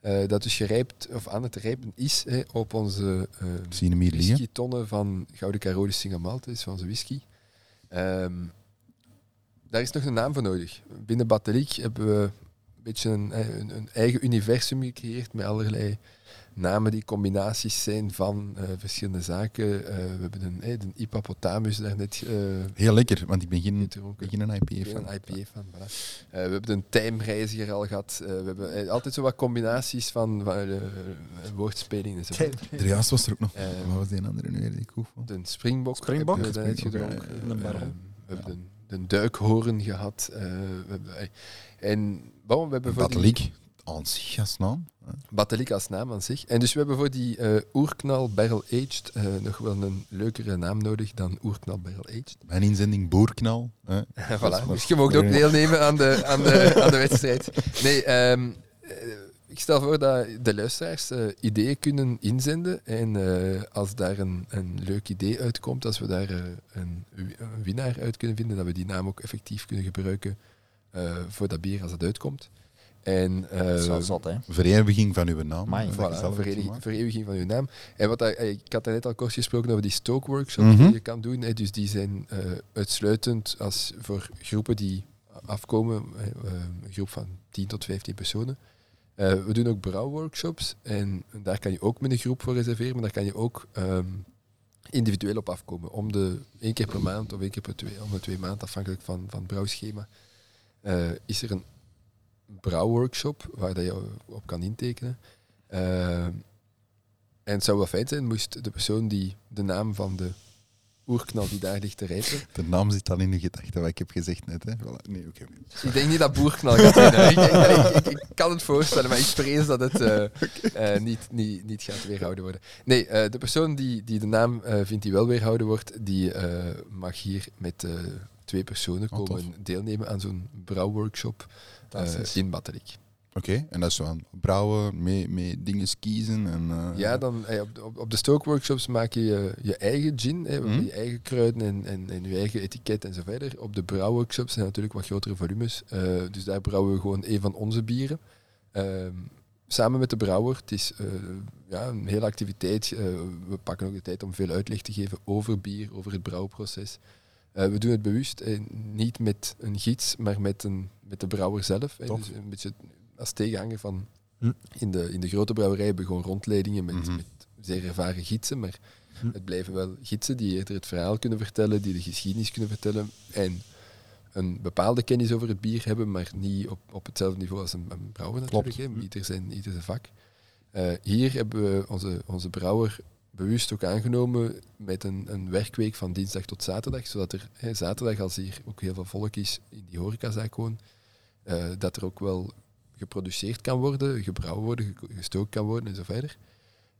Eh, dat dus gerijpt, of aan het rijpen is op onze liggen. whiskytonnen van Gouden Carolus Single Malt, is van onze whisky. Ehm, daar is nog een naam voor nodig. Binnen Batteliek hebben we beetje een, eh, een, een eigen universum gecreëerd met allerlei namen die combinaties zijn van eh, verschillende zaken. Eh, we hebben een, eh, de hippopotamus daarnet eh Heel lekker, want ik ben geen, gedronken. ben geen IPA van. een IPA van. Voilà. Eh, we hebben een timereiziger al gehad. Eh, we hebben altijd zo wat combinaties van, van eh, woordspelingen. Daarjuist was er ook nog. Wat was die andere nu weer die de springbok, Springbok? hebben we Springbok, gedronken. Een we hebben de, de duikhoorn gehad. eh, we hebben, en bon, we hebben voor die- Batteliek, aan zich als naam. Batteliek als naam aan zich. En dus we hebben voor die eh, oerknal barrel aged eh, nog wel een leukere naam nodig dan oerknal barrel aged. Mijn inzending Boerknal. Hè. voilà. Dus je mag ook deelnemen aan de, aan de, aan de wedstrijd. Nee, ehm, eh, ik stel voor dat de luisteraars ideeën kunnen inzenden. En als daar een, een leuk idee uitkomt, als we daar een, een winnaar uit kunnen vinden, dat we die naam ook effectief kunnen gebruiken voor dat bier als het uitkomt. En, eh, Dat is wel zot, hè. Vereniging van uw naam. Voilà, vereniging, van uw naam. En wat eh, ik had net al kort gesproken over die stoke-workshops Mhm. die je kan doen. hè. Dus die zijn eh, uitsluitend als voor groepen die afkomen, eh, een groep van 10 tot 15 personen. Eh, we doen ook brouwworkshops en daar kan je ook met een groep voor reserveren, maar daar kan je ook ehm, individueel op afkomen. Om de één keer per maand of één keer per twee, om de twee maanden, afhankelijk van, van het brouwschema, eh, is er een brouwworkshop waar dat je op kan intekenen. Eh, en het zou wel fijn zijn moest de persoon die de naam van de oerknal die daar ligt te rijpen. De naam zit al in de gedachte, wat ik heb gezegd net. Hè. Voilà. Nee, oké. Ik denk niet dat boerknal gaat winnen. ik, ik, ik, ik kan het voorstellen, maar ik vrees dat het eh, niet, niet, niet gaat weerhouden worden. Nee, de persoon die, die de naam vindt die wel weerhouden wordt, die mag hier met twee personen Oh, komen deelnemen aan zo'n brouwworkshop Fantastisch. in Batteliek. Oké, en dat is zo aan brouwen, mee, mee dingen kiezen. En, eh, Ja, dan, eh, op, de- op, op de stookworkshops maak je je, je eigen gin, hè, Mhm. je eigen kruiden en, en, en je eigen etiket en zo verder. Op de brouwworkshops zijn natuurlijk wat grotere volumes. dus daar brouwen we gewoon een van onze bieren. Ehm, samen met de brouwer. Het is ja, een hele activiteit. We pakken ook de tijd om veel uitleg te geven over bier, over het brouwproces. Eh, we doen het bewust, eh, niet met een gids, maar met, een, met de brouwer zelf. Dus een beetje als tegenhanger van Hm. in, de, in de grote brouwerij hebben we gewoon rondleidingen met, Mhm. met zeer ervaren gidsen, maar Hm. het blijven wel gidsen die eerder het verhaal kunnen vertellen, die de geschiedenis kunnen vertellen en een bepaalde kennis over het bier hebben, maar niet op, op hetzelfde niveau als een, een brouwer natuurlijk. Klopt. Hè. Ieder, zijn, ieder zijn vak. Eh, hier hebben we onze, onze brouwer bewust ook aangenomen met een, een werkweek van dinsdag tot zaterdag, zodat er hè, zaterdag, als hier ook heel veel volk is in die horecazaak gewoon, eh, dat er ook wel geproduceerd kan worden, gebrouwen worden, ge- gestookt kan worden en zo verder.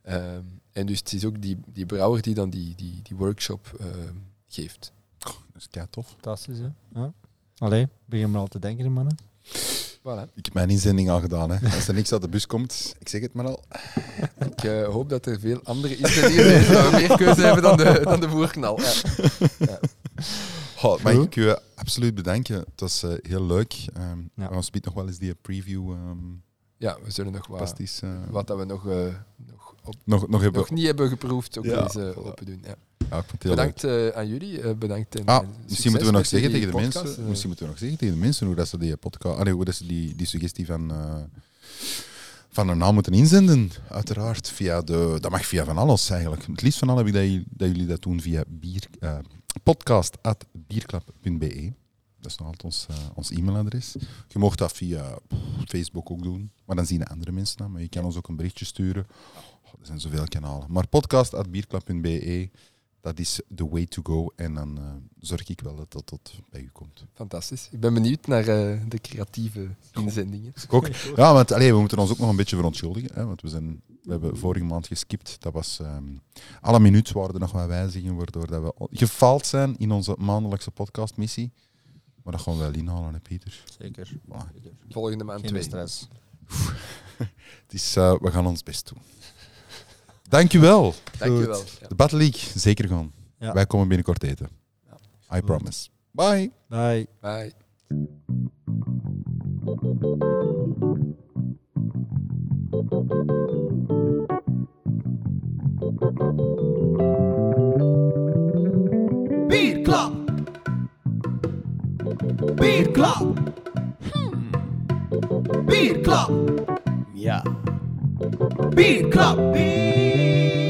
Ehm, en dus het is ook die, die brouwer die dan die, die, die workshop ehm, geeft. Dat is kei tof. Fantastisch, hè. Ja. Allee, begin maar al te denken, mannen. Voilà. Ik heb mijn inzending al gedaan. Hè. Als er niks uit de bus komt, ik zeg het maar al. Ik eh, hoop dat er veel andere instellingen zijn we meer keuze hebben dan de, dan de voerknal. Ja. Mag Goed. ik u absoluut bedanken. Het was eh, heel leuk. Ehm Ja. We nog wel eens die preview. ehm ja, we zullen nog wat, fantastisch. eh, wat dat we nog, eh, nog, nog, hebben. nog niet hebben geproefd, ook Ja, eens eh, voilà. open doen. Ja. Bedankt eh, aan jullie. eh, bedankt en, Ah, en misschien moeten we nog zeggen tegen de mensen. eh. Misschien moeten we nog zeggen tegen de mensen hoe dat ze die podcast. Allee, hoe dat ze die, die suggestie van. eh, van een naam moeten inzenden, uiteraard. Via de, dat mag via van alles eigenlijk. Het liefst van al heb ik dat, jullie- dat jullie dat doen via bier, eh, podcast.bierklap.be. Dat is nog altijd ons, eh, ons e-mailadres. Je mocht dat via Facebook ook doen, maar dan zien de andere mensen dat. Maar je kan ons ook een berichtje sturen. Er zijn zoveel kanalen. Maar podcast.bierklap.be, dat is the way to go. En dan eh, zorg ik wel dat dat tot bij u komt. Fantastisch. Ik ben benieuwd naar eh, de creatieve inzendingen. Ook. Ja, want allee, we moeten ons ook nog een beetje verontschuldigen. Hè, want we, zijn, we hebben vorige maand geskipt. Dat was, ehm, alle minuut waren er nog wat wijzigingen, waardoor dat we gefaald zijn in onze maandelijkse podcastmissie. Maar dat gaan we wel inhalen, hè, Pieter. Zeker. Voilà. Volgende maand Geen twee. stress. Het is, eh, we gaan ons best doen. Dankjewel. Dankjewel. De Battle League, zeker gaan. Ja. Wij komen binnenkort eten. I promise. Bye. Bye. Bye. Bierklap. Bierklap. Hmm. Bierklap. Ja. Beat Club. B.